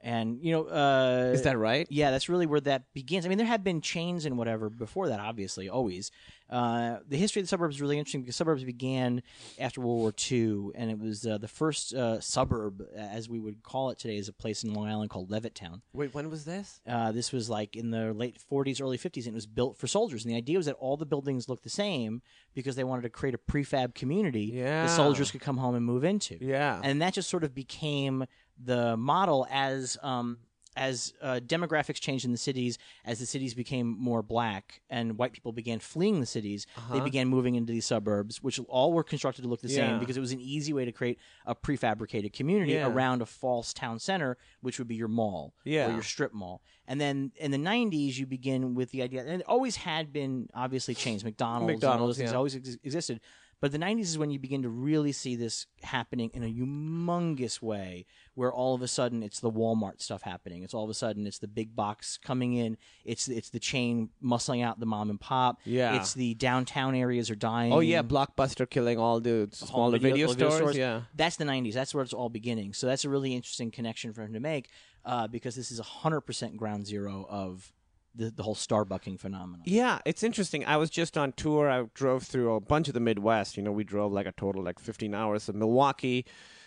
and you know, uh, is that right? Yeah, that's really where that begins. I mean, there have been chains and whatever before that, obviously, always. Uh, the history of the suburbs is really interesting because suburbs began after World War II, and it was uh, the first uh, suburb, as we would call it today, is a place in Long Island called Levittown. Wait, when was this? Uh, this was like in the late 40s, early 50s, and it was built for soldiers. And the idea was that all the buildings looked the same because they wanted to create a prefab community Yeah. the soldiers could come home and move into. Yeah. And that just sort of became the model as um, as uh, demographics changed in the cities, as the cities became more black and white people began fleeing the cities, they began moving into these suburbs, which all were constructed to look the Uh-huh. Yeah. same because it was an easy way to create a prefabricated community Yeah. around a false town center, which would be your mall Yeah. or your strip mall. And then in the 90s, you begin with the idea, and it always had been obviously chains, McDonald's, and all McDonald's, those things always ex- existed. But the 90s is when you begin to really see this happening in a humongous way, where all of a sudden it's the Walmart stuff happening. It's all of a sudden it's the big box coming in. It's it's the chain muscling out the mom and pop. Yeah. It's the downtown areas are dying. Oh yeah, Blockbuster killing all the smaller video, stores. Yeah. That's the 90s. That's where it's all beginning. So that's a really interesting connection for him to make uh, because this is 100% ground zero of the, the whole starbucking phenomenon. Yeah, it's interesting. I was just on tour. I drove through a bunch of the Midwest. You know, we drove like a total like 15 hours of Milwaukee,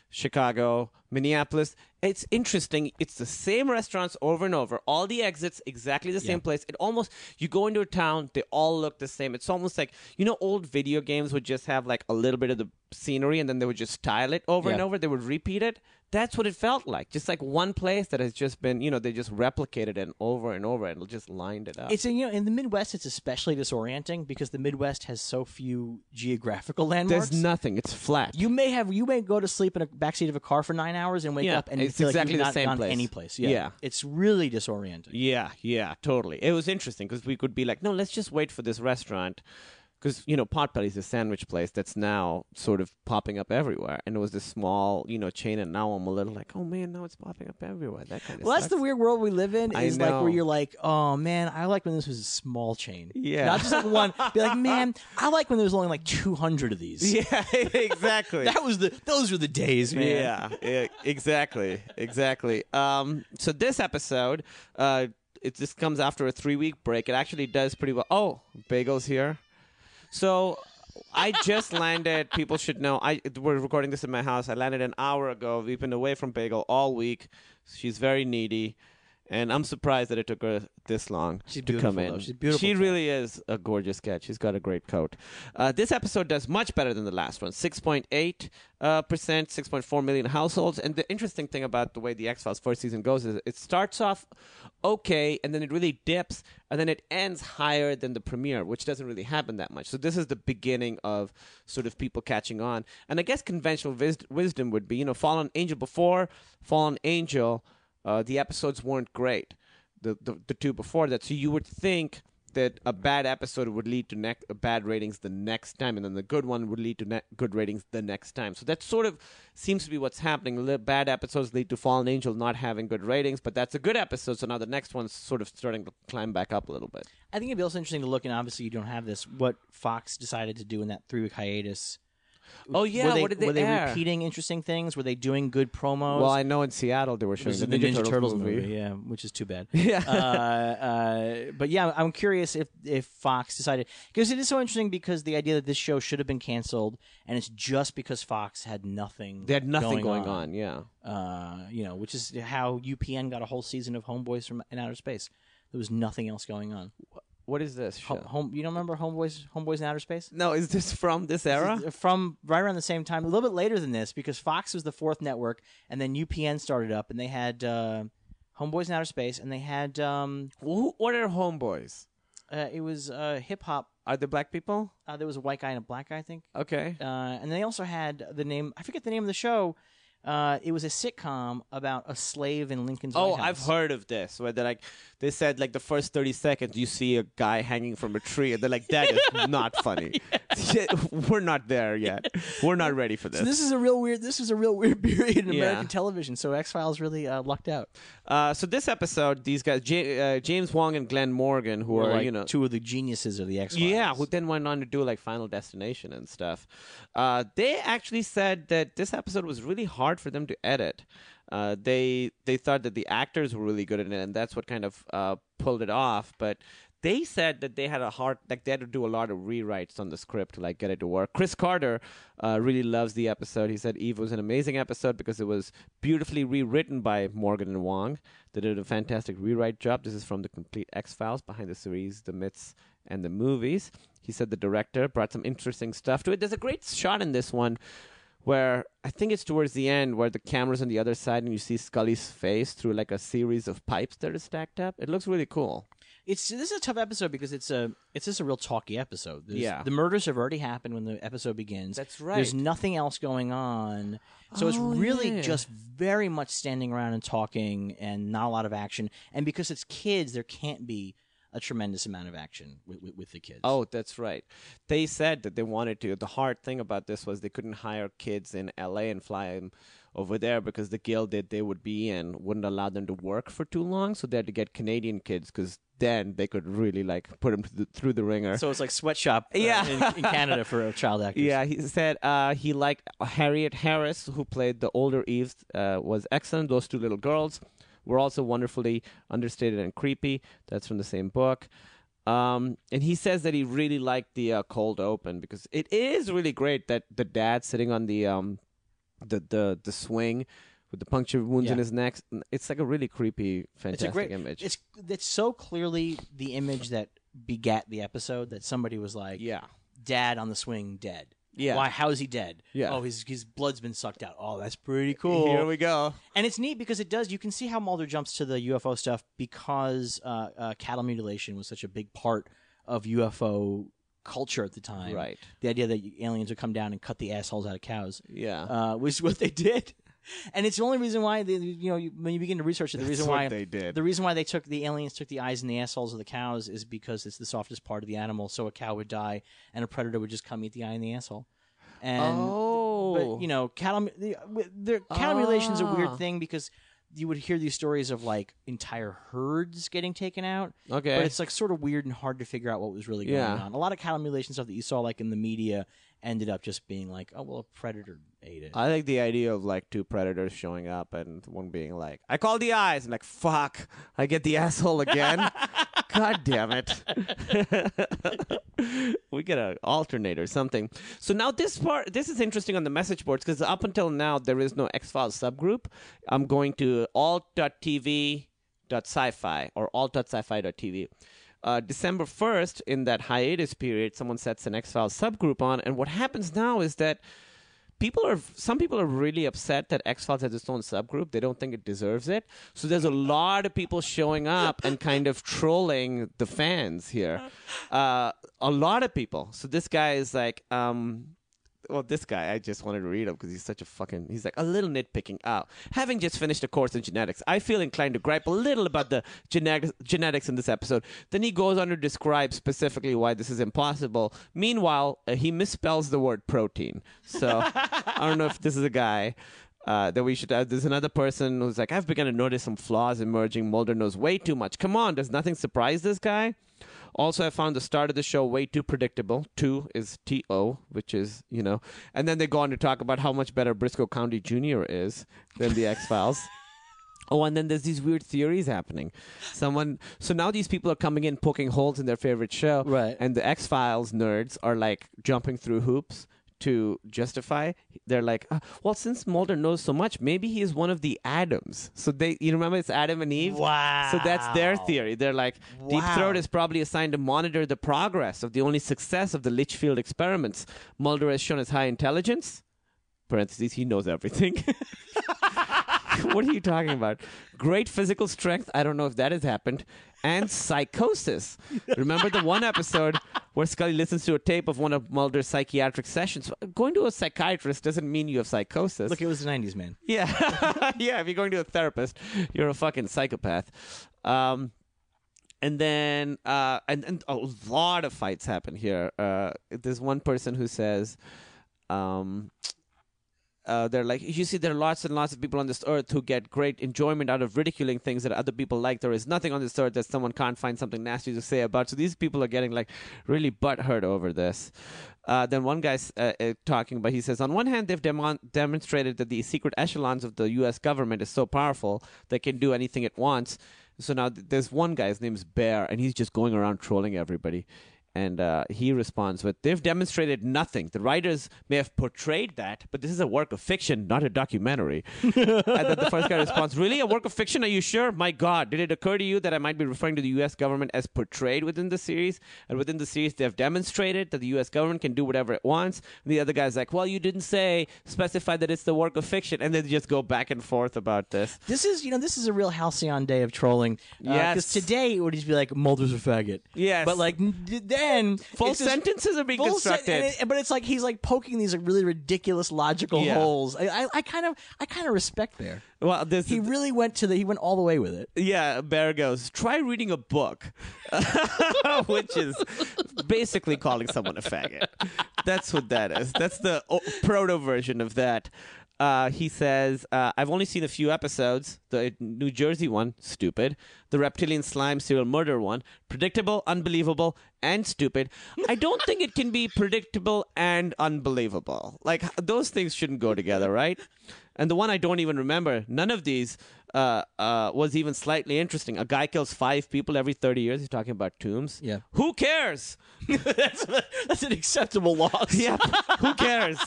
Chicago, Minneapolis. It's interesting. It's the same restaurants over and over. All the exits exactly the same place. It almost you go into a town, they all look the same. It's almost like you know old video games would just have like a little bit of the scenery and then they would just style it over and over. They would repeat it. That's what it felt like. Just like one place that has just been, you know, they just replicated it over and over and just lined it up. It's in, you know in the Midwest. It's especially disorienting because the Midwest has so few geographical landmarks. There's nothing. It's flat. You may have you may go to sleep in a backseat of a car for nine hours and wake Yeah, up and it's feel exactly like the you've not same gone place. any place. Yeah. Yeah. it's really disorienting. Yeah, yeah, totally. It was interesting because we could be like, no, let's just wait for this restaurant. Because, you know, Potbelly is a sandwich place that's now sort of popping up everywhere. And it was this small, you know, chain. And now I'm a little like, oh man, now it's popping up everywhere. That kind of Well, that's the weird world we live in. Is like where you're like, oh man, I like when this was a small chain. Yeah. not just like one. Be like, man, I like when there was only like 200 of these. Yeah, exactly. That was the. Those were the days, man. Yeah, yeah, exactly, exactly. Um, so this episode, uh, it this comes after a three week break. It actually does pretty well. Oh, Bagel's here. So I just landed. People should know. I we're recording this in my house. I landed an hour ago. We've been away from Bagel all week. She's very needy. And I'm surprised that it took her this long She's to come in. though. She's beautiful She cat. really is a gorgeous cat. She's got a great coat. Uh, this episode does much better than the last one. 6.8 uh, percent, 6.4 million households. And the interesting thing about the way the X Files first season goes is it starts off okay, and then it really dips, and then it ends higher than the premiere, which doesn't really happen that much. So this is the beginning of sort of people catching on. And I guess conventional vis- wisdom would be, you know, Fallen Angel before Fallen Angel, uh, the episodes weren't great. The, the the two before that, so you would think that a bad episode would lead to ne- bad ratings the next time, and then the good one would lead to ne- good ratings the next time. So that sort of seems to be what's happening. The bad episodes lead to Fallen Angel not having good ratings, but that's a good episode. So now the next one's sort of starting to climb back up a little bit. I think it'd be also interesting to look, and obviously you don't have this. What Fox decided to do in that three week hiatus. Oh yeah, were they, what did they were they air? repeating interesting things? Were they doing good promos? Well, I know in Seattle they were It showing the the Ninja, Turtles, movie. yeah, which is too bad. Yeah. uh, uh, but yeah, I'm curious if if Fox decided because it is so interesting because the idea that this show should have been canceled and it's just because Fox had nothing. They had nothing going, going on. Yeah. Uh, you know, which is how UPN got a whole season of Homeboys from in outer space. There was nothing else going on. What is this show? Home, home you don't remember Homeboys? Homeboys in outer space? no, is this from this era? from right around the same time, a little bit later than this, because Fox was the fourth network, and then UPN started up, and they had uh, Homeboys in Outer Space, and they had um, Who, what are homeboys? uh, it was uh, hip hop. Are they black people? Uh, there was a white guy and a black guy, I think, Okay. uh, and they also had the name. I forget the name of the show. Uh, it was a sitcom about a slave in Lincoln's. Oh. I've heard of this. Where they're like, they said like the first thirty seconds you see a guy hanging from a tree, and they're like, that is not funny. We're not there yet. We're not ready for this. So this is a real weird. This is a real weird period in Yeah. American television. So X Files really uh, lucked out. Uh, so this episode, these guys, J- uh, James Wong and Glenn Morgan, who Or are like you know two of the geniuses of the X Files. Yeah, who then went on to do like Final Destination and stuff. Uh, they actually said that this episode was really hard for them to edit. Uh, they they thought that the actors were really good in it, and that's what kind of uh, pulled it off. But they said that they had a hard, like they had to do a lot of rewrites on the script to like get it to work. Chris Carter uh, really loves the episode. He said Eve was an amazing episode because it was beautifully rewritten by Morgan and Wong. They did a fantastic rewrite job. This is from the complete X Files behind the series, the myths, and the movies. He said the director brought some interesting stuff to it. There's a great shot in this one where I think it's towards the end where the camera's on the other side and you see Scully's face through like a series of pipes that are stacked up. It looks really cool. It's this is a tough episode because it's a it's just a real talky episode. There's- Yeah. the murders have already happened when the episode begins. That's right. There's nothing else going on, so it's Oh, really yeah. just very much standing around and talking, and not a lot of action. And because it's kids, there can't be a tremendous amount of action with, with, with the kids. Oh, that's right. They said that they wanted to. The hard thing about this was they couldn't hire kids in LA and fly them over there because the guild that they would be in wouldn't allow them to work for too long. So they had to get Canadian kids because then they could really like put them the, through the ringer. so it's like sweatshop, uh, Yeah. in, in Canada for a child actors. Yeah, he said uh, he liked Harriet Harris, who played the older Eve, uh, was excellent. Those two little girls were also wonderfully understated and creepy. That's from the same book. Um, and he says that he really liked the uh, cold open because it is really great that the dad sitting on the um, the the the swing with the puncture wounds in his neck. It's like a really creepy, it's fantastic a great image. It's it's so clearly the image that begat the episode that somebody was like, yeah, dad on the swing dead. Yeah. Why? How is he dead? Yeah. Oh, his his blood's been sucked out. Oh, that's pretty cool. here we go. And it's neat because it does. You can see how Mulder jumps to the UFO stuff because uh, uh, cattle mutilation was such a big part of UFO culture at the time. Right. The idea that aliens would come down and cut the assholes out of cows. Yeah. Uh, was what they did. And it's the only reason why they, you know you, when you begin to research it, the reason what why they did. the reason why they took the aliens took the eyes and the assholes of the cows is because it's the softest part of the animal. So a cow would die and a predator would just come eat the eye and the asshole. And Oh. but you know, cattle the, the cattle mutilation is a Ah. weird thing because you would hear these stories of like entire herds getting taken out. Okay. but it's like sort of weird and hard to figure out what was really going Yeah. on. A lot of cattle mutilation stuff that you saw like in the media ended up just being like, oh well, a predator ate it. I like the idea of like two predators showing up and one being like, I call the eyes, and like, fuck, I get the asshole again. God damn it. we get an alternate or something. So now this part, this is interesting on the message boards because up until now there is no X Files subgroup. I'm going to alt.tv.sci-fi or alt.sci-fi.tv. Uh, December 1st, in that hiatus period, someone sets an X Files subgroup on, and what happens now is that people are some people are really upset that X Files has its own subgroup. They don't think it deserves it. So there's a lot of people showing up and kind of trolling the fans here. Uh, a lot of people. So this guy is like, um, well, this guy, I just wanted to read him because he's such a fucking. He's like a little nitpicking. Oh, having just finished a course in genetics, I feel inclined to gripe a little about the genetics genetics in this episode. Then he goes on to describe specifically why this is impossible. Meanwhile, uh, he misspells the word protein. So I don't know if this is a guy. Uh, that we should have. There's another person who's like, I've begun to notice some flaws emerging. Mulder knows way too much. Come on, does nothing surprise this guy? Also, I found the start of the show way too predictable. Two is T O, which is, you know. And then they go on to talk about how much better Brisco County Jr. is than the X Files. Oh, and then there's these weird theories happening. Someone, so now these people are coming in poking holes in their favorite show, Right. And the X Files nerds are like jumping through hoops to justify. They're like, "Ah, well, since Mulder knows so much, maybe he is one of the Adams. So they, you remember, it's Adam and Eve. Wow. So that's their theory. They're like, Deep Throat is probably assigned to monitor the progress of the only success of the Litchfield experiments. Mulder has shown his high intelligence. Parentheses, he knows everything. what are you talking about? Great physical strength. I don't know if that has happened. And psychosis. Remember the one episode where Scully listens to a tape of one of Mulder's psychiatric sessions? Going to a psychiatrist doesn't mean you have psychosis. Look, it was the '90s, man. Yeah, yeah. If you're going to a therapist, you're a fucking psychopath. Um, and then uh, and, and a lot of fights happen here. Uh, there's one person who says, um, uh, they're like, you see, there are lots and lots of people on this earth who get great enjoyment out of ridiculing things that other people like. There is nothing on this earth that someone can't find something nasty to say about. So these people are getting like really butthurt over this. Uh, then one guy's uh, uh, talking but he says, on one hand, they've demon- demonstrated that the secret echelons of the U.S. government is so powerful they can do anything it wants. So now th- there's one guy, his name's Bear, and he's just going around trolling everybody. And uh, he responds with, They've demonstrated nothing. The writers may have portrayed that, but this is a work of fiction, not a documentary. and then the first guy responds, Really? A work of fiction? Are you sure? My God, did it occur to you that I might be referring to the U.S. government as portrayed within the series? And within the series, they've demonstrated that the U.S. government can do whatever it wants. And the other guy's like, Well, you didn't say, specify that it's the work of fiction. And then they just go back and forth about this. This is, you know, this is a real halcyon day of trolling. Because Yes. today it would just be like Mulder's a faggot. Yes. But like n- then Full just- sentences are being sen- constructed. it- but it's like he's like poking these like really ridiculous logical Yeah. holes. I, I, I kind of, I kind of respect there. Well, this He really went to the, he went all the way with it. Yeah, Bear goes, try reading a book, which is basically calling someone a faggot. That's what that is. That's the proto version of that. Uh, he says, uh, I've only seen a few episodes. The New Jersey one, stupid. The reptilian slime serial murder one, predictable, unbelievable, and stupid. I don't think it can be predictable and unbelievable. Like, those things shouldn't go together, right? And the one I don't even remember, none of these uh, uh, was even slightly interesting. A guy kills five people every 30 years. He's talking about tombs. Yeah. Who cares? that's, that's an acceptable loss. Yeah. Who cares?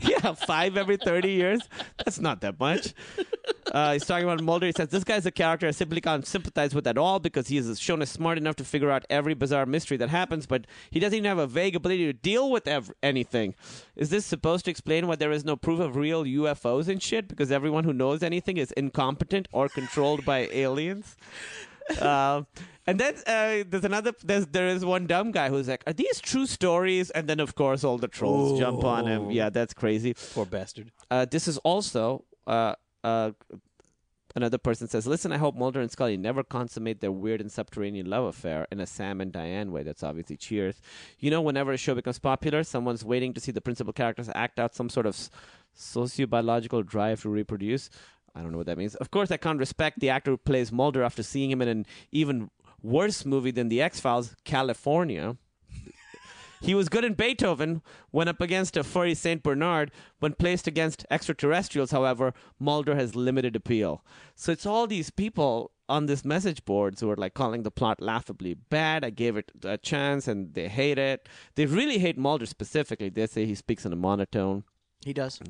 yeah. Five every 30 years. That's not that much. Uh, he's talking about Mulder. He says, This guy's a character I simply can't sympathize with at all because he is shown as smart enough to figure out every bizarre mystery that happens, but he doesn't even have a vague ability to deal with ev- anything. Is this supposed to explain why there is no proof of real UFOs and shit? Because everyone who knows anything is incompetent or controlled by aliens? uh, and then uh, there's another. There's there is one dumb guy who's like, "Are these true stories?" And then of course all the trolls jump on him. Yeah, that's crazy. Poor bastard. Uh, this is also uh, uh, another person says, "Listen, I hope Mulder and Scully never consummate their weird and subterranean love affair in a Sam and Diane way." That's obviously Cheers. You know, whenever a show becomes popular, someone's waiting to see the principal characters act out some sort of sociobiological drive to reproduce. I don't know what that means. Of course, I can't respect the actor who plays Mulder after seeing him in an even worse movie than The X Files, California. He was good in Beethoven, went up against a furry St. Bernard. When placed against extraterrestrials, however, Mulder has limited appeal. So it's all these people on this message boards who are like calling the plot laughably bad. I gave it a chance and they hate it. They really hate Mulder specifically. They say he speaks in a monotone. He does.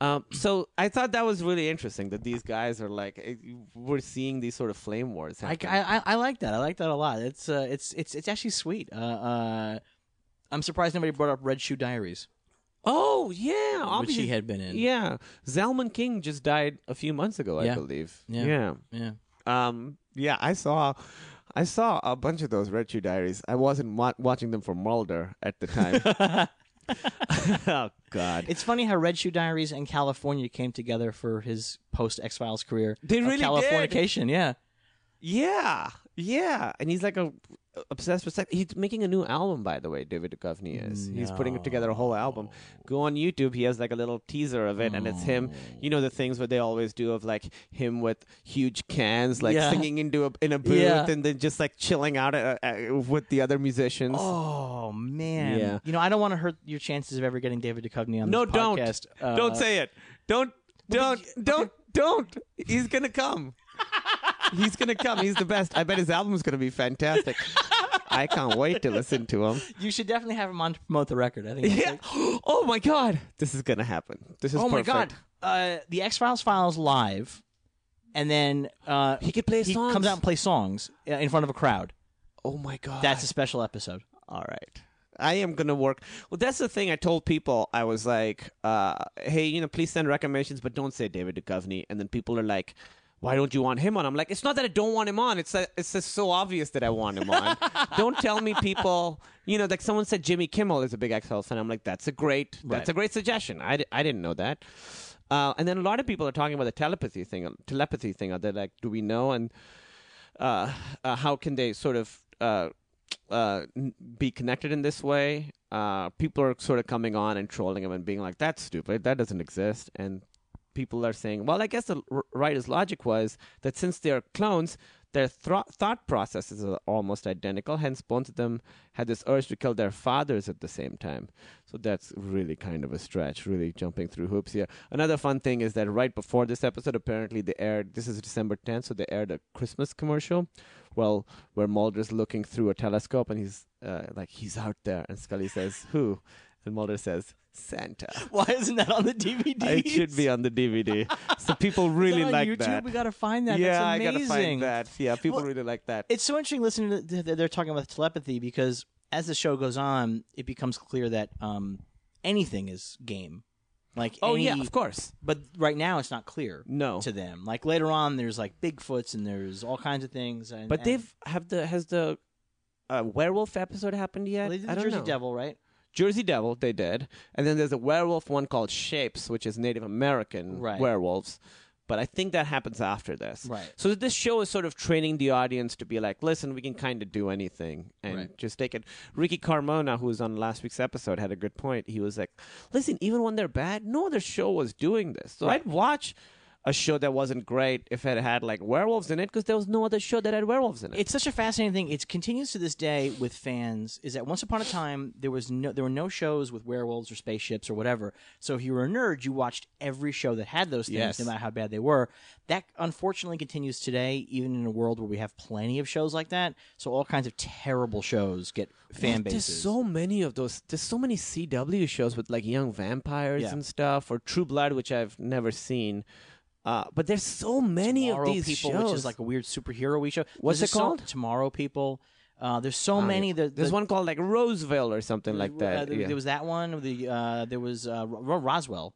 Um, so I thought that was really interesting that these guys are like eh, we're seeing these sort of flame wars. I. I, I- I like that. I like that a lot. It's uh, it's it's it's actually sweet. Uh, uh, I'm surprised nobody brought up Red Shoe Diaries, oh yeah, which obviously. he had been in. Yeah, Zalman King just died a few months ago, I Yeah. believe. Yeah. yeah. yeah. Um, yeah, I saw, I saw a bunch of those Red Shoe Diaries. I wasn't wa- watching them for Mulder at the time. oh God, It's funny how Red Shoe Diaries and California came together for his post X Files career. They really did. Californication, yeah. yeah, yeah, and he's like a obsessed with sex. He's making a new album, by the way. David Duchovny is. He's putting together a whole album. Go on YouTube. He has like a little teaser of it, and it's him. You know the things what they always do of like him with huge cans, like Yeah. singing into a in a booth, Yeah. and then just like chilling out uh, uh, with the other musicians. Oh man, Yeah. You know, I don't want to hurt your chances of ever getting David Duchovny on No, this don't. podcast. Uh, don't say it. Don't. Don't. Don't. Don't. He's gonna come. He's gonna come. He's the best. I bet his album's gonna be fantastic. I can't wait to listen to him. You should definitely have him on to promote the record. I think. Yeah. like- Oh my God. This is gonna happen. This is oh my god. Uh, the X Files files live, and then uh, He could play he songs. comes out and plays songs uh, in front of a crowd. Oh my God. That's a special episode. all right. I am gonna work. Well, that's the thing. I told people I was like, uh, "Hey, you know, please send recommendations, but don't say David Duchovny." And then people are like, "Why don't you want him on?" I'm like, "It's not that I don't want him on. It's that it's just so obvious that I want him on. don't tell me people. You know, like someone said Jimmy Kimmel is a big X Files fan. I'm like, that's a great, that's Right. a great suggestion. I, I didn't know that. Uh, and then a lot of people are talking about the telepathy thing. Telepathy thing. Are They're like, "Do we know?" And uh, uh, how can they sort of uh, uh, be connected in this way? Uh, people are sort of coming on and trolling him and being like, "That's stupid. That doesn't exist." And people are saying, "Well, I guess the writer's logic was that since they're clones." Their thro- thought processes are almost identical. Hence, both of them had this urge to kill their fathers at the same time. So that's really kind of a stretch, really jumping through hoops here. Another fun thing is that right before this episode, apparently they aired, this is December 10th, so they aired a Christmas commercial. Well, where Mulder's looking through a telescope and he's uh, like, he's out there. And Scully says, Who? And Mulder says, Santa. Why isn't that on the DVD? It should be on the DVD. so people really on like YouTube? that. We gotta find that. Yeah, That's I gotta find that. Yeah, people Well, really like that. It's so interesting listening to th- th- they're talking about telepathy because as the show goes on, it becomes clear that um, anything is game. Like oh any- yeah, of course. But right now, it's not clear. No. to them. Like later on, there's like Bigfoots and there's all kinds of things. And, But and- they've have the has the uh, werewolf episode happened yet? well, they did I the don't Jersey know. Devil, right? Jersey Devil, they did, and then there's a werewolf one called Shapes, which is Native American Right. werewolves. But I think that happens after this. Right. So this show is sort of training the audience to be like, listen, we can kind of do anything and Right. just take it. Ricky Carmona, who was on last week's episode, had a good point. He was like, listen, even when they're bad, no other show was doing this. So Right. I'd watch a show that wasn't great if it had like werewolves in it because there was no other show that had werewolves in it. It's such a fascinating thing. It continues to this day with fans. Is that once upon a time there was no there were no shows with werewolves or spaceships or whatever. So if you were a nerd, you watched every show that had those things, Yes. no matter how bad they were. That unfortunately continues today, even in a world where we have plenty of shows like that. So all kinds of terrible shows get fan There's bases. so many of those. There's so many CW shows with like young vampires Yeah. and stuff, or True Blood, which I've never seen. Uh, but there's so many Tomorrow of these People, shows. which is like a weird superhero we show. What's There's it so- called? Tomorrow People. Uh, there's so Oh, many. yeah. The, There's one called like Roseville or something like uh, that. there, yeah. there was that one. The uh, there was uh, Roswell.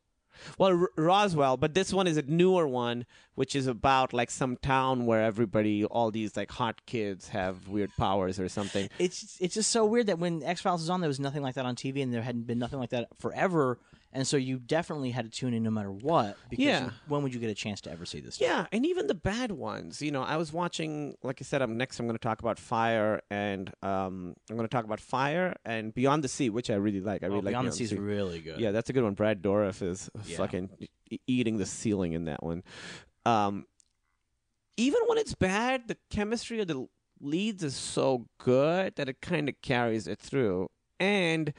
Well, R- Roswell, but this one is a newer one, which is about like some town where everybody, all these like hot kids, have weird powers or something. it's it's just so weird that when X Files was on, there was nothing like that on TV, and there hadn't been nothing like that forever. And so you definitely had to tune in no matter what. Because Yeah. when would you get a chance to ever see this? stuff? Yeah, and even the bad ones. You know, I was watching, like I said, I'm next. I'm going to talk about Fire, and um, I'm going to talk about Fire and Beyond the Sea, which I really like. I really Oh, like Beyond the Sea is really good. Yeah, that's a good one. Brad Dourif is Yeah. fucking eating the ceiling in that one. Um, even when it's bad, the chemistry of the leads is so good that it kind of carries it through. And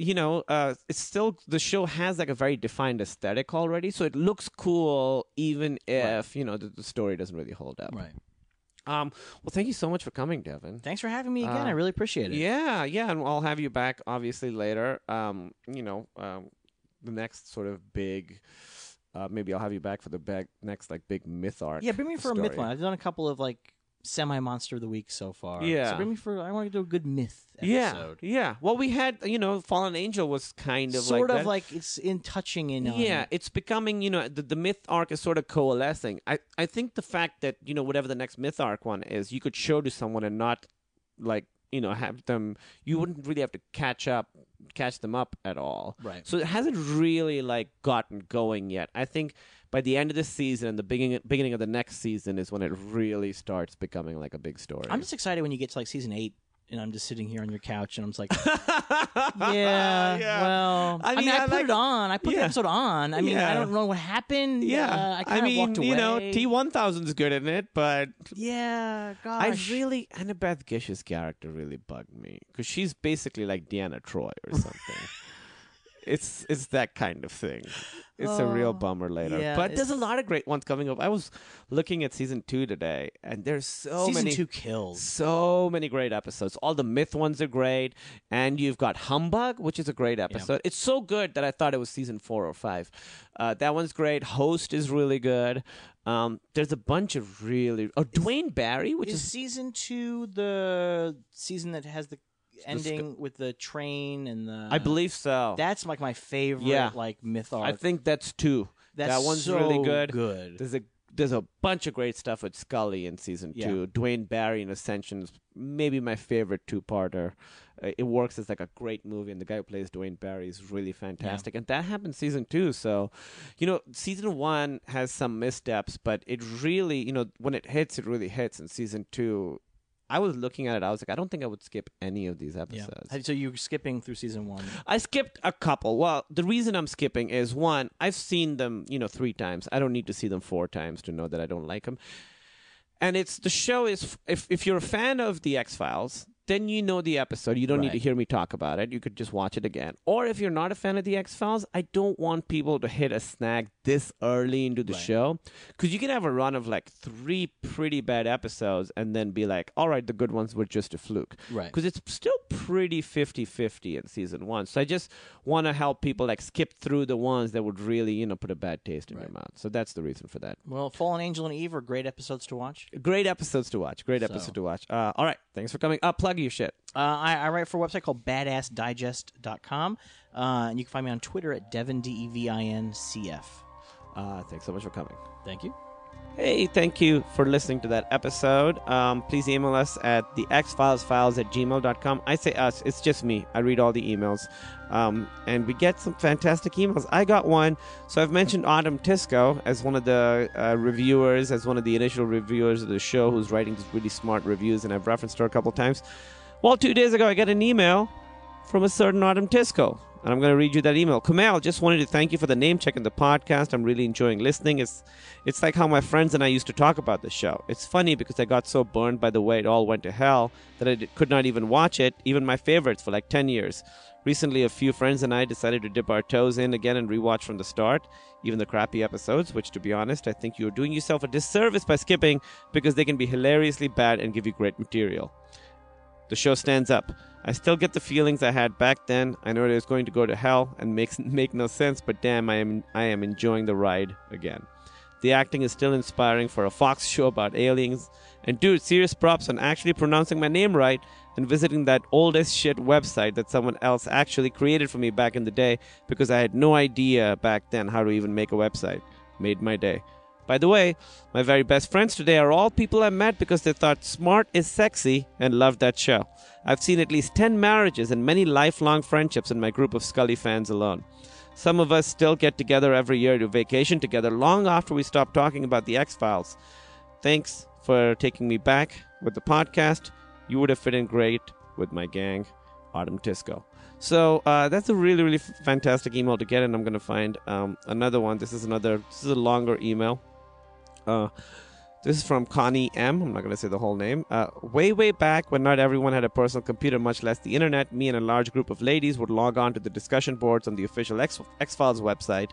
you know, uh, it's still the show has like a very defined aesthetic already, so it looks cool even if you know the, the story doesn't really hold up. Right. Um. Well, thank you so much for coming, Devin. Thanks for having me again. Uh, I really appreciate it. Yeah, yeah, and I'll have you back obviously later. Um, you know, um, the next sort of big. Uh, maybe I'll have you back for the big, next like big myth arc. Yeah, bring me for a myth one. I've done a couple of like semi monster of the week so far. Yeah. So bring me for. I want to do a good myth Yeah, episode. yeah. Well, we had you know, Fallen Angel was kind of Sort like of that. like it's in touching in. on- Yeah, it's becoming, you know, the, the myth arc is sort of coalescing. I, I think the fact that, you know, whatever the next myth arc one is, you could show to someone and not, like, you know, have them, you mm-hmm. wouldn't really have to catch up, catch them up at all. Right. So it hasn't really, like, gotten going yet. I think by the end of this season and the beginning, beginning of the next season is when it really starts becoming, like, a big story. I'm just excited when you get to like season eight. And I'm just sitting here on your couch, and I'm just like, yeah, Yeah. well, I I mean, mean, I, I put like- it on. I put the episode on. I mean, I don't know what happened. yeah. uh, I kind of mean, walked away. you know, T1000's good in it, but Yeah, I really Annabeth Gish's character really bugged me because she's basically like Deanna Troi or something. it's it's that kind of thing. It's a real Oh, bummer later. yeah, but there's a lot of great ones coming up. I was looking at season two today, and there's so season many two kills. so many great episodes. All the myth ones are great, and you've got Humbug, which is a great episode. It's so good that I thought it was season four or five. Uh, that one's great. Host is really good. Um, there's a bunch of really. Oh, Duane Barry, which Is is season two the season that has the ending with the train and the? I believe so. that's like my favorite. Yeah. like myth arc. I think that's two. That's that one's so really good. good. There's a there's a bunch of great stuff with Scully in season Yeah. two. Duane Barry in Ascension is maybe my favorite two-parter. Uh, it works as like a great movie, and the guy who plays Duane Barry is really fantastic. And that happened season two. So, you know, season one has some missteps, but it really, you know, when it hits, it really hits. And season two, I was looking at it, I was like, I don't think I would skip any of these Yeah. episodes. So you're skipping through season one. I skipped a couple. Well, the reason I'm skipping is one, I've seen them, you know, three times. I don't need to see them four times to know that I don't like them. And it's the show is if if you're a fan of the X Files, then you know the episode. You don't need to hear me talk about it. You could just watch it again. Or if you're not a fan of the X Files, I don't want people to hit a snag this early into the Right. show because you can have a run of like three pretty bad episodes and then be like, all right, the good ones were just a fluke Right. because it's still pretty 50-50 in season one so i just want to help people like skip through the ones that would really you know put a bad taste in your mouth so that's the reason for that Well, Fallen Angel and Eve are great episodes to watch. great episodes to watch great So- episode to watch uh, all right thanks for coming up plug your shit Uh, I, I write for a website called badassdigest.com. Uh, and you can find me on Twitter at Devin, D E V I N C F. uh, thanks so much for coming Thank you. Hey, thank you for listening to that episode. Um, please email us at the at gmail.com. I say us, it's just me. I read all the emails. Um, and we get some fantastic emails. I got one. So I've mentioned Autumn Tisco as one of the uh, reviewers, as one of the initial reviewers of the show who's writing these really smart reviews, and I've referenced her a couple times. Well, two days ago, I got an email from a certain Autumn Tisco. And I'm going to read you that email. Kumail, just wanted to thank you for the name check in the podcast. I'm really enjoying listening. It's it's like how my friends and I used to talk about the show. It's funny because I got so burned by the way it all went to hell that I could not even watch it, even my favorites, for like 10 years. Recently, a few friends and I decided to dip our toes in again and rewatch from the start, even the crappy episodes, which, to be honest, I think you're doing yourself a disservice by skipping because they can be hilariously bad and give you great material. The show stands up. I still get the feelings I had back then. I know it was going to go to hell and makes make no sense, but damn, I am I am enjoying the ride again. The acting is still inspiring for a Fox show about aliens. And dude, serious props on actually pronouncing my name right and visiting that old as shit website that someone else actually created for me back in the day because I had no idea back then how to even make a website. Made my day. By the way, my very best friends today are all people I met because they thought smart is sexy and loved that show. I've seen at least 10 marriages and many lifelong friendships in my group of Scully fans alone. Some of us still get together every year to vacation together long after we stop talking about the X Files. Thanks for taking me back with the podcast. You would have fit in great with my gang, Autumn Tisco. So uh, that's a really, really fantastic email to get, and I'm going to find um, another one. This is another. This is a longer email. Uh, this is from Connie M. I'm not going to say the whole name. Uh, way, way back when not everyone had a personal computer, much less the internet, me and a large group of ladies would log on to the discussion boards on the official X Files website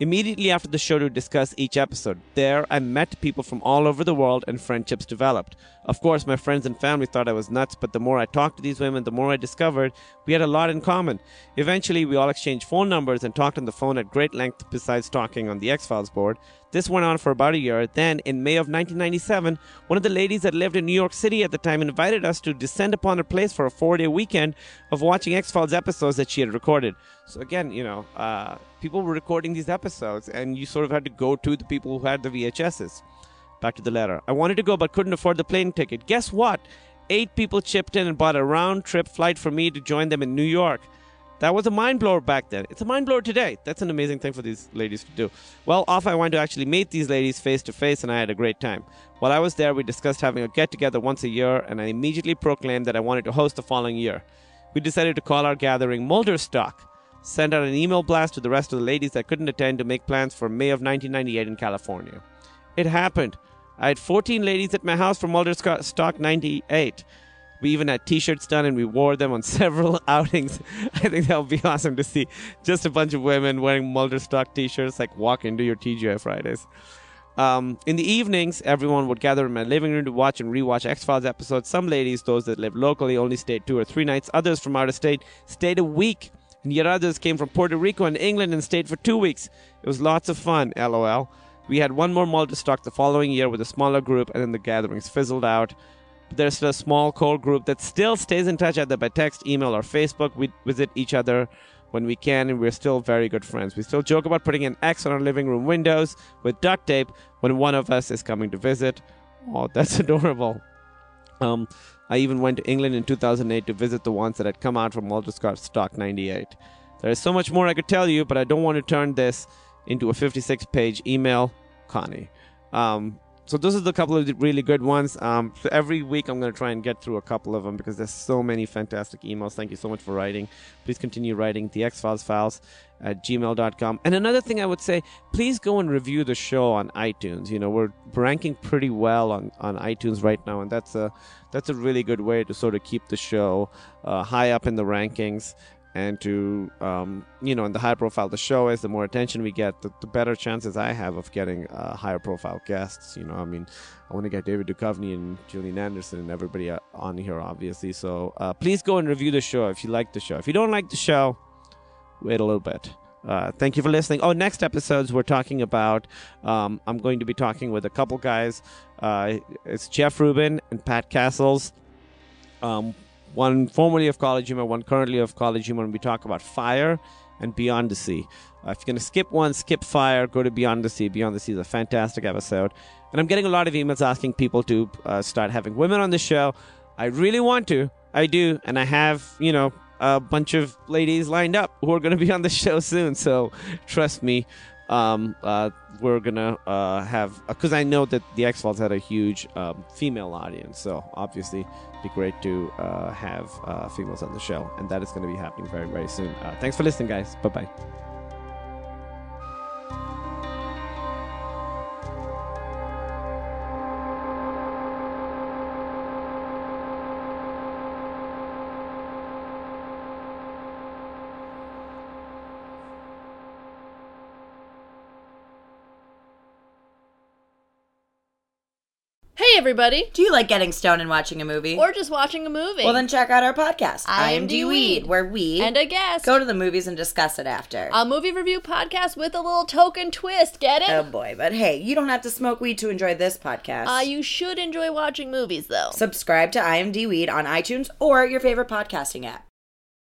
immediately after the show to discuss each episode. There, I met people from all over the world and friendships developed. Of course, my friends and family thought I was nuts, but the more I talked to these women, the more I discovered we had a lot in common. Eventually, we all exchanged phone numbers and talked on the phone at great length besides talking on the X Files board. This went on for about a year. Then, in May of 1997, one of the ladies that lived in New York City at the time invited us to descend upon her place for a four day weekend of watching X Files episodes that she had recorded. So, again, you know, uh, people were recording these episodes, and you sort of had to go to the people who had the VHSs. Back to the letter. I wanted to go but couldn't afford the plane ticket. Guess what? Eight people chipped in and bought a round trip flight for me to join them in New York. That was a mind blower back then. It's a mind blower today. That's an amazing thing for these ladies to do. Well, off I went to actually meet these ladies face to face, and I had a great time. While I was there, we discussed having a get together once a year, and I immediately proclaimed that I wanted to host the following year. We decided to call our gathering Mulderstock. Send out an email blast to the rest of the ladies that couldn't attend to make plans for May of 1998 in California. It happened. I had 14 ladies at my house for Mulderstock 98. We even had T-shirts done, and we wore them on several outings. I think that would be awesome to see. Just a bunch of women wearing Mulderstock T-shirts, like walk into your TGI Fridays. Um, in the evenings, everyone would gather in my living room to watch and rewatch X Files episodes. Some ladies, those that lived locally, only stayed two or three nights. Others from out of state stayed a week, and yet others came from Puerto Rico and England and stayed for two weeks. It was lots of fun. LOL. We had one more Mulderstock the following year with a smaller group, and then the gatherings fizzled out. But there's a small core group that still stays in touch either by text, email, or Facebook. We visit each other when we can, and we're still very good friends. We still joke about putting an X on our living room windows with duct tape when one of us is coming to visit. Oh, that's adorable. Um, I even went to England in 2008 to visit the ones that had come out from Walter Scott's Stock 98. There is so much more I could tell you, but I don't want to turn this into a 56 page email, Connie. Um, so those are the couple of really good ones. Um, so every week I'm going to try and get through a couple of them because there's so many fantastic emails. Thank you so much for writing. Please continue writing the X Files files at gmail.com. And another thing I would say, please go and review the show on iTunes. You know, we're ranking pretty well on, on iTunes right now, and that's a that's a really good way to sort of keep the show uh, high up in the rankings and to um, you know and the higher profile the show is the more attention we get the, the better chances i have of getting uh, higher profile guests you know? I mean i want to get david Duchovny and gillian anderson and everybody uh, on here obviously. So uh, please go and review the show if you like the show. If you don't like the show wait a little bit uh, thank you for listening. Oh, next episodes we're talking about. Um, I'm going to be talking with a couple guys. Uh, it's Jeff Rubin and Pat Cassels. Um, one formerly of College Humor, one currently of College Humor, and we talk about fire and Beyond the Sea. Uh, if you're going to skip one, skip fire, go to Beyond the Sea. Beyond the Sea is a fantastic episode. And I'm getting a lot of emails asking people to uh, start having women on the show. I really want to. I do. And I have, you know, a bunch of ladies lined up who are going to be on the show soon. So trust me, um, uh, we're gonna uh, have because I know that the X Files had a huge um, female audience, so obviously it'd be great to uh, have uh, females on the show, and that is going to be happening very very soon. Uh, thanks for listening, guys. Bye bye. Hey, everybody. Do you like getting stoned and watching a movie? Or just watching a movie. well, then check out our podcast, IMD IMD Weed, where we and a guest. go to the movies and discuss it after. a movie review podcast with a little token twist. Get it? oh boy, but hey, you don't have to smoke weed to enjoy this podcast. Uh, you should enjoy watching movies, though. Subscribe to IMD Weed on iTunes or your favorite podcasting app.